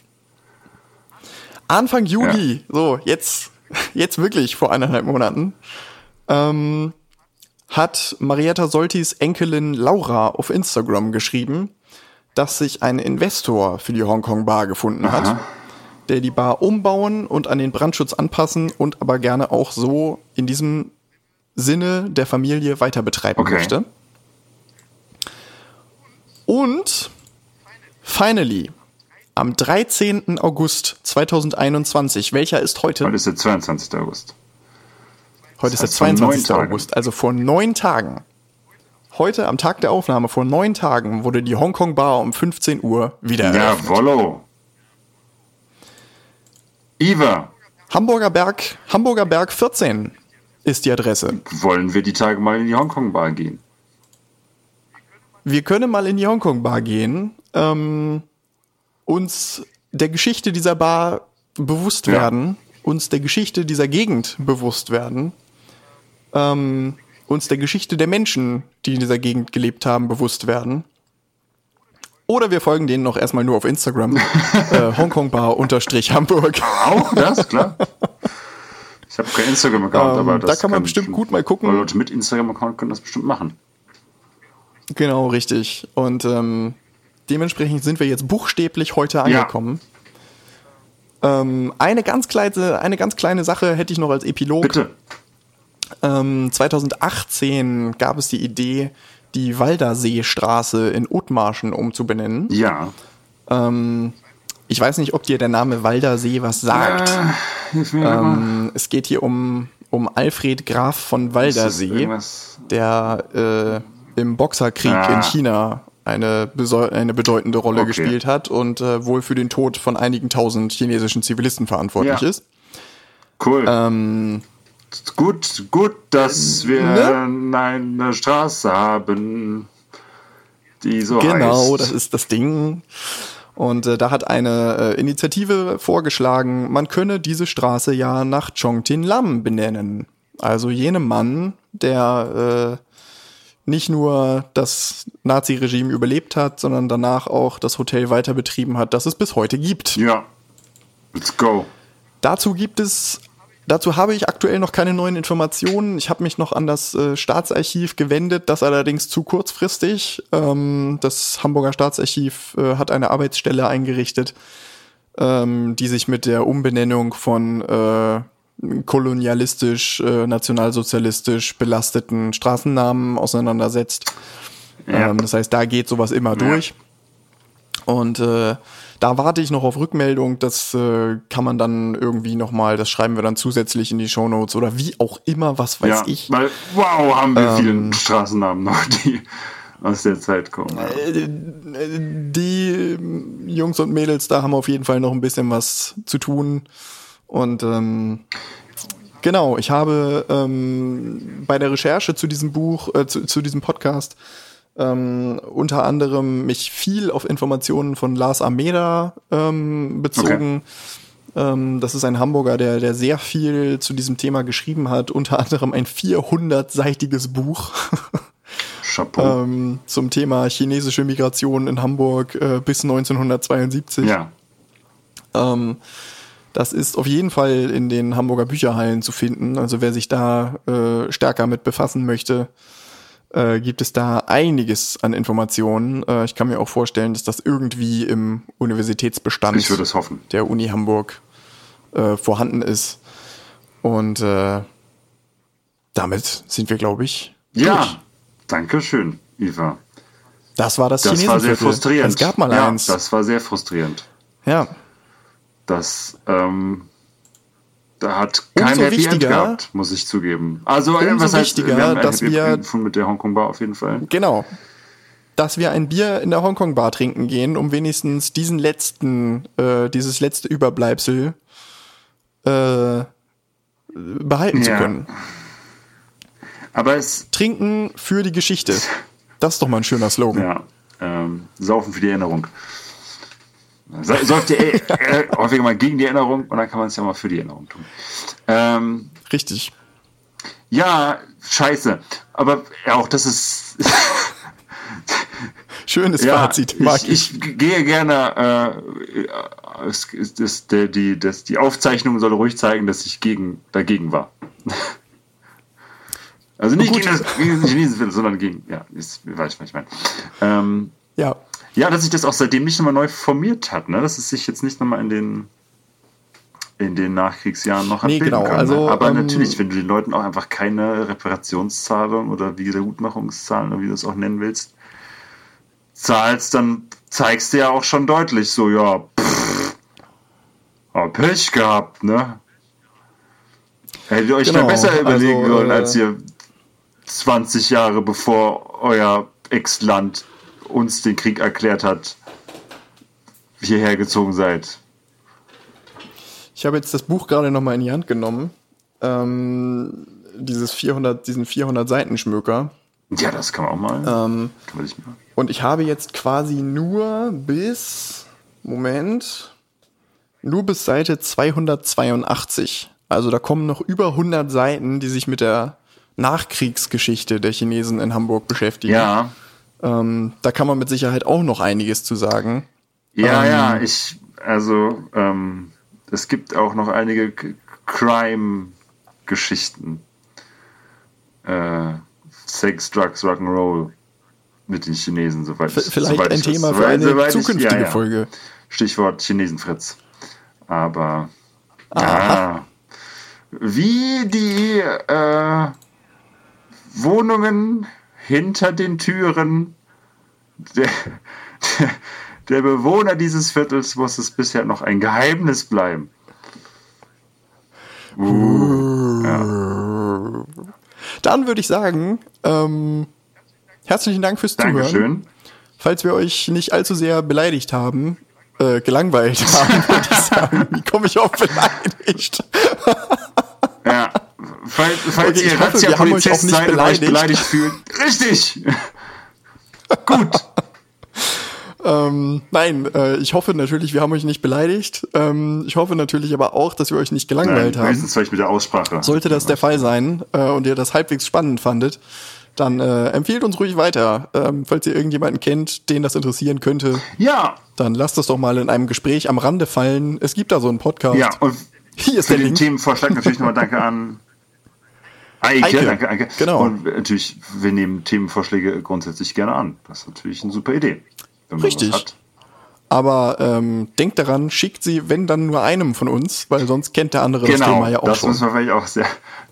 Anfang Juli, ja. so, jetzt jetzt wirklich vor eineinhalb Monaten, ähm, hat Marietta Soltis Enkelin Laura auf Instagram geschrieben, dass sich ein Investor für die Hongkong Bar gefunden Aha. hat, der die Bar umbauen und an den Brandschutz anpassen und aber gerne auch so in diesem Sinne der Familie weiter betreiben okay. möchte. Und finally am 13. August 2021. Welcher ist heute? Heute ist der 22. August. Heute das ist der 22. August, also vor neun Tagen. Heute am Tag der Aufnahme vor neun Tagen wurde die Hongkong Bar um 15 Uhr wieder eröffnet. Jawollo. Iva. Hamburger Berg, Hamburger Berg 14 ist die Adresse. Wollen wir die Tage mal in die Hongkong Bar gehen? Wir können mal in die Hongkong Bar gehen. Ähm, uns der Geschichte dieser Bar bewusst ja. werden, uns der Geschichte dieser Gegend bewusst werden, ähm, uns der Geschichte der Menschen, die in dieser Gegend gelebt haben, bewusst werden. Oder wir folgen denen noch erstmal nur auf Instagram. *laughs* äh, Hongkong Bar unterstrich Hamburg. Auch das, klar. Ich habe kein Instagram-Account, ähm, aber das Da kann man kann bestimmt gut mal gucken. Leute mit Instagram-Account können das bestimmt machen. Genau, richtig. Und ähm, Dementsprechend sind wir jetzt buchstäblich heute angekommen. Ja. Ähm, eine, ganz kleine, eine ganz kleine Sache hätte ich noch als Epilog. Bitte. Ähm, 2018 gab es die Idee, die Walderseestraße in Othmarschen umzubenennen. Ja. Ähm, ich weiß nicht, ob dir der Name Waldersee was sagt. Ja, ähm, es geht hier um, um Alfred Graf von Waldersee, der äh, im Boxerkrieg ah. in China eine, eine bedeutende Rolle okay. gespielt hat und äh, wohl für den Tod von einigen tausend chinesischen Zivilisten verantwortlich ja. ist. Cool. Ähm, gut, gut, dass wir ne? eine Straße haben, die so Genau, heißt. das ist das Ding. Und äh, da hat eine äh, Initiative vorgeschlagen, man könne diese Straße ja nach Chong Tin Lam benennen. Also jenem Mann, der äh, nicht nur das Nazi-Regime überlebt hat, sondern danach auch das Hotel weiter betrieben hat, das es bis heute gibt. Ja. Let's go. Dazu gibt es, dazu habe ich aktuell noch keine neuen Informationen. Ich habe mich noch an das äh, Staatsarchiv gewendet, das allerdings zu kurzfristig. Ähm, das Hamburger Staatsarchiv äh, hat eine Arbeitsstelle eingerichtet, ähm, die sich mit der Umbenennung von äh, kolonialistisch, äh, nationalsozialistisch belasteten Straßennamen auseinandersetzt. Ja. Ähm, das heißt, da geht sowas immer ja. durch. Und äh, da warte ich noch auf Rückmeldung. Das äh, kann man dann irgendwie nochmal, das schreiben wir dann zusätzlich in die Shownotes oder wie auch immer, was weiß ja, ich. Weil, wow, haben wir ähm, viele Straßennamen noch, die aus der Zeit kommen. Äh, die Jungs und Mädels da haben auf jeden Fall noch ein bisschen was zu tun. Und ähm, genau, ich habe ähm, bei der Recherche zu diesem Buch, äh, zu, zu diesem Podcast ähm, unter anderem mich viel auf Informationen von Lars Ameda ähm, bezogen. Okay. Ähm, das ist ein Hamburger, der, der sehr viel zu diesem Thema geschrieben hat, unter anderem ein 400-seitiges Buch. *laughs* Chapeau. ähm, zum Thema chinesische Migration in Hamburg äh, bis 1972. Ja. Ähm, das ist auf jeden Fall in den Hamburger Bücherhallen zu finden. Also wer sich da äh, stärker mit befassen möchte, äh, gibt es da einiges an Informationen. Äh, ich kann mir auch vorstellen, dass das irgendwie im Universitätsbestand der Uni Hamburg äh, vorhanden ist. Und äh, damit sind wir, glaube ich. Ja, durch. danke schön, Iva. Das war das Das war sehr frustrierend. Es gab mal ja, eins. Das war sehr frustrierend. Ja. Das ähm, da hat kein Umso Happy End gehabt, muss ich zugeben. Also was heißt, wichtiger, wir haben dass Happy wir gefunden mit der Hongkong Bar auf jeden Fall. Genau. Dass wir ein Bier in der Hongkong Bar trinken gehen, um wenigstens diesen letzten, äh, dieses letzte Überbleibsel äh, behalten ja. zu können. Aber es trinken für die Geschichte. Das ist doch mal ein schöner Slogan. Ja. Ähm, saufen für die Erinnerung. Säuft ihr äh, äh, häufiger mal gegen die Erinnerung und dann kann man es ja mal für die Erinnerung tun. Ähm, Richtig. Ja, scheiße. Aber ja, auch das ist. *laughs* Schönes ja, Fazit. Ich, ich, gehe gerne. Äh, es, das, der, die, das, die Aufzeichnung soll ruhig zeigen, dass ich gegen, dagegen war. *laughs* also nicht gegen das gegen Chinesen, sondern gegen. Ja, ist, weiß ich, was ich meine. Ähm, ja. Ja, dass sich das auch seitdem nicht nochmal neu formiert hat, ne? dass es sich jetzt nicht nochmal in den, in den Nachkriegsjahren noch nee, genau. können. Also, Aber ähm, natürlich, wenn du den Leuten auch einfach keine Reparationszahlung oder Wiedergutmachungszahlen oder wie du es auch nennen willst, zahlst, dann zeigst du ja auch schon deutlich so, ja, pff, oh, Pech gehabt, ne? Hättet ihr euch genau, da besser überlegen also, sollen, als äh, ihr 20 Jahre bevor euer Ex-Land uns den Krieg erklärt hat, hierher gezogen seid. Ich habe jetzt das Buch gerade nochmal in die Hand genommen. Ähm, dieses 400, diesen 400 Seiten Schmöker. Ja, das kann man auch mal. Ähm, man mal. Und ich habe jetzt quasi nur bis, Moment, nur bis Seite 282. Also da kommen noch über 100 Seiten, die sich mit der Nachkriegsgeschichte der Chinesen in Hamburg beschäftigen. Ja. Ähm, da kann man mit Sicherheit auch noch einiges zu sagen. Ja, ähm, ja, ich, also ähm, es gibt auch noch einige Crime-Geschichten. Äh, Sex, Drugs, Rock'n'Roll mit den Chinesen, soweit ich Vielleicht soweit ein ich Thema für eine soweit zukünftige ich, ja, ja. Folge. Stichwort Chinesenfritz. Aber ja, wie die äh, Wohnungen hinter den Türen der, der, der Bewohner dieses Viertels muss es bisher noch ein Geheimnis bleiben. Uh, ja. Dann würde ich sagen, ähm, herzlichen Dank fürs Zuhören. Dankeschön. Falls wir euch nicht allzu sehr beleidigt haben, äh, gelangweilt haben, *laughs* würde ich sagen, wie komme ich auf beleidigt? ja, falls, falls okay, ihr Razzia-Polizist seid und euch beleidigt fühlt. Richtig! *laughs* Gut. ähm, nein, äh, ich hoffe natürlich, wir haben euch nicht beleidigt. Ähm, ich hoffe natürlich aber auch, dass wir euch nicht gelangweilt nein, haben. Meistens vielleicht mit der Aussprache. Sollte das der Fall sein äh, und ihr das halbwegs spannend fandet, dann äh, empfehlt uns ruhig weiter. Ähm, falls ihr irgendjemanden kennt, den das interessieren könnte. Ja. Dann lasst das doch mal in einem Gespräch am Rande fallen. Es gibt da so einen Podcast. Ja, und hier ist für der den Link. Themenvorschlag natürlich nochmal danke an *laughs* Eike, Eike. danke, Eike. Genau. Und natürlich, wir nehmen Themenvorschläge grundsätzlich gerne an. Das ist natürlich eine super Idee. Richtig. Aber ähm, denkt daran, schickt sie, wenn dann nur einem von uns, weil sonst kennt der andere genau, das Thema ja auch das schon. muss man vielleicht auch sehr,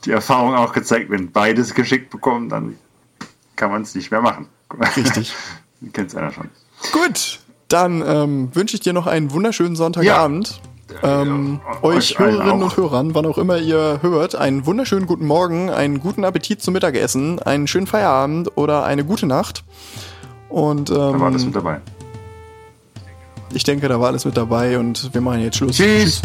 die Erfahrung auch gezeigt, wenn beides geschickt bekommen, dann kann man es nicht mehr machen. Richtig. *laughs* Kennt einer schon. Gut, dann ähm, wünsche ich dir noch einen wunderschönen Sonntagabend. Ja, euch euch Hörerinnen und Hörern, wann auch immer ihr hört, einen wunderschönen guten Morgen, einen guten Appetit zum Mittagessen, einen schönen Feierabend oder eine gute Nacht. Und Da war alles ähm, mit dabei. ich denke, da war alles mit dabei und wir machen jetzt Schluss. Tschüss.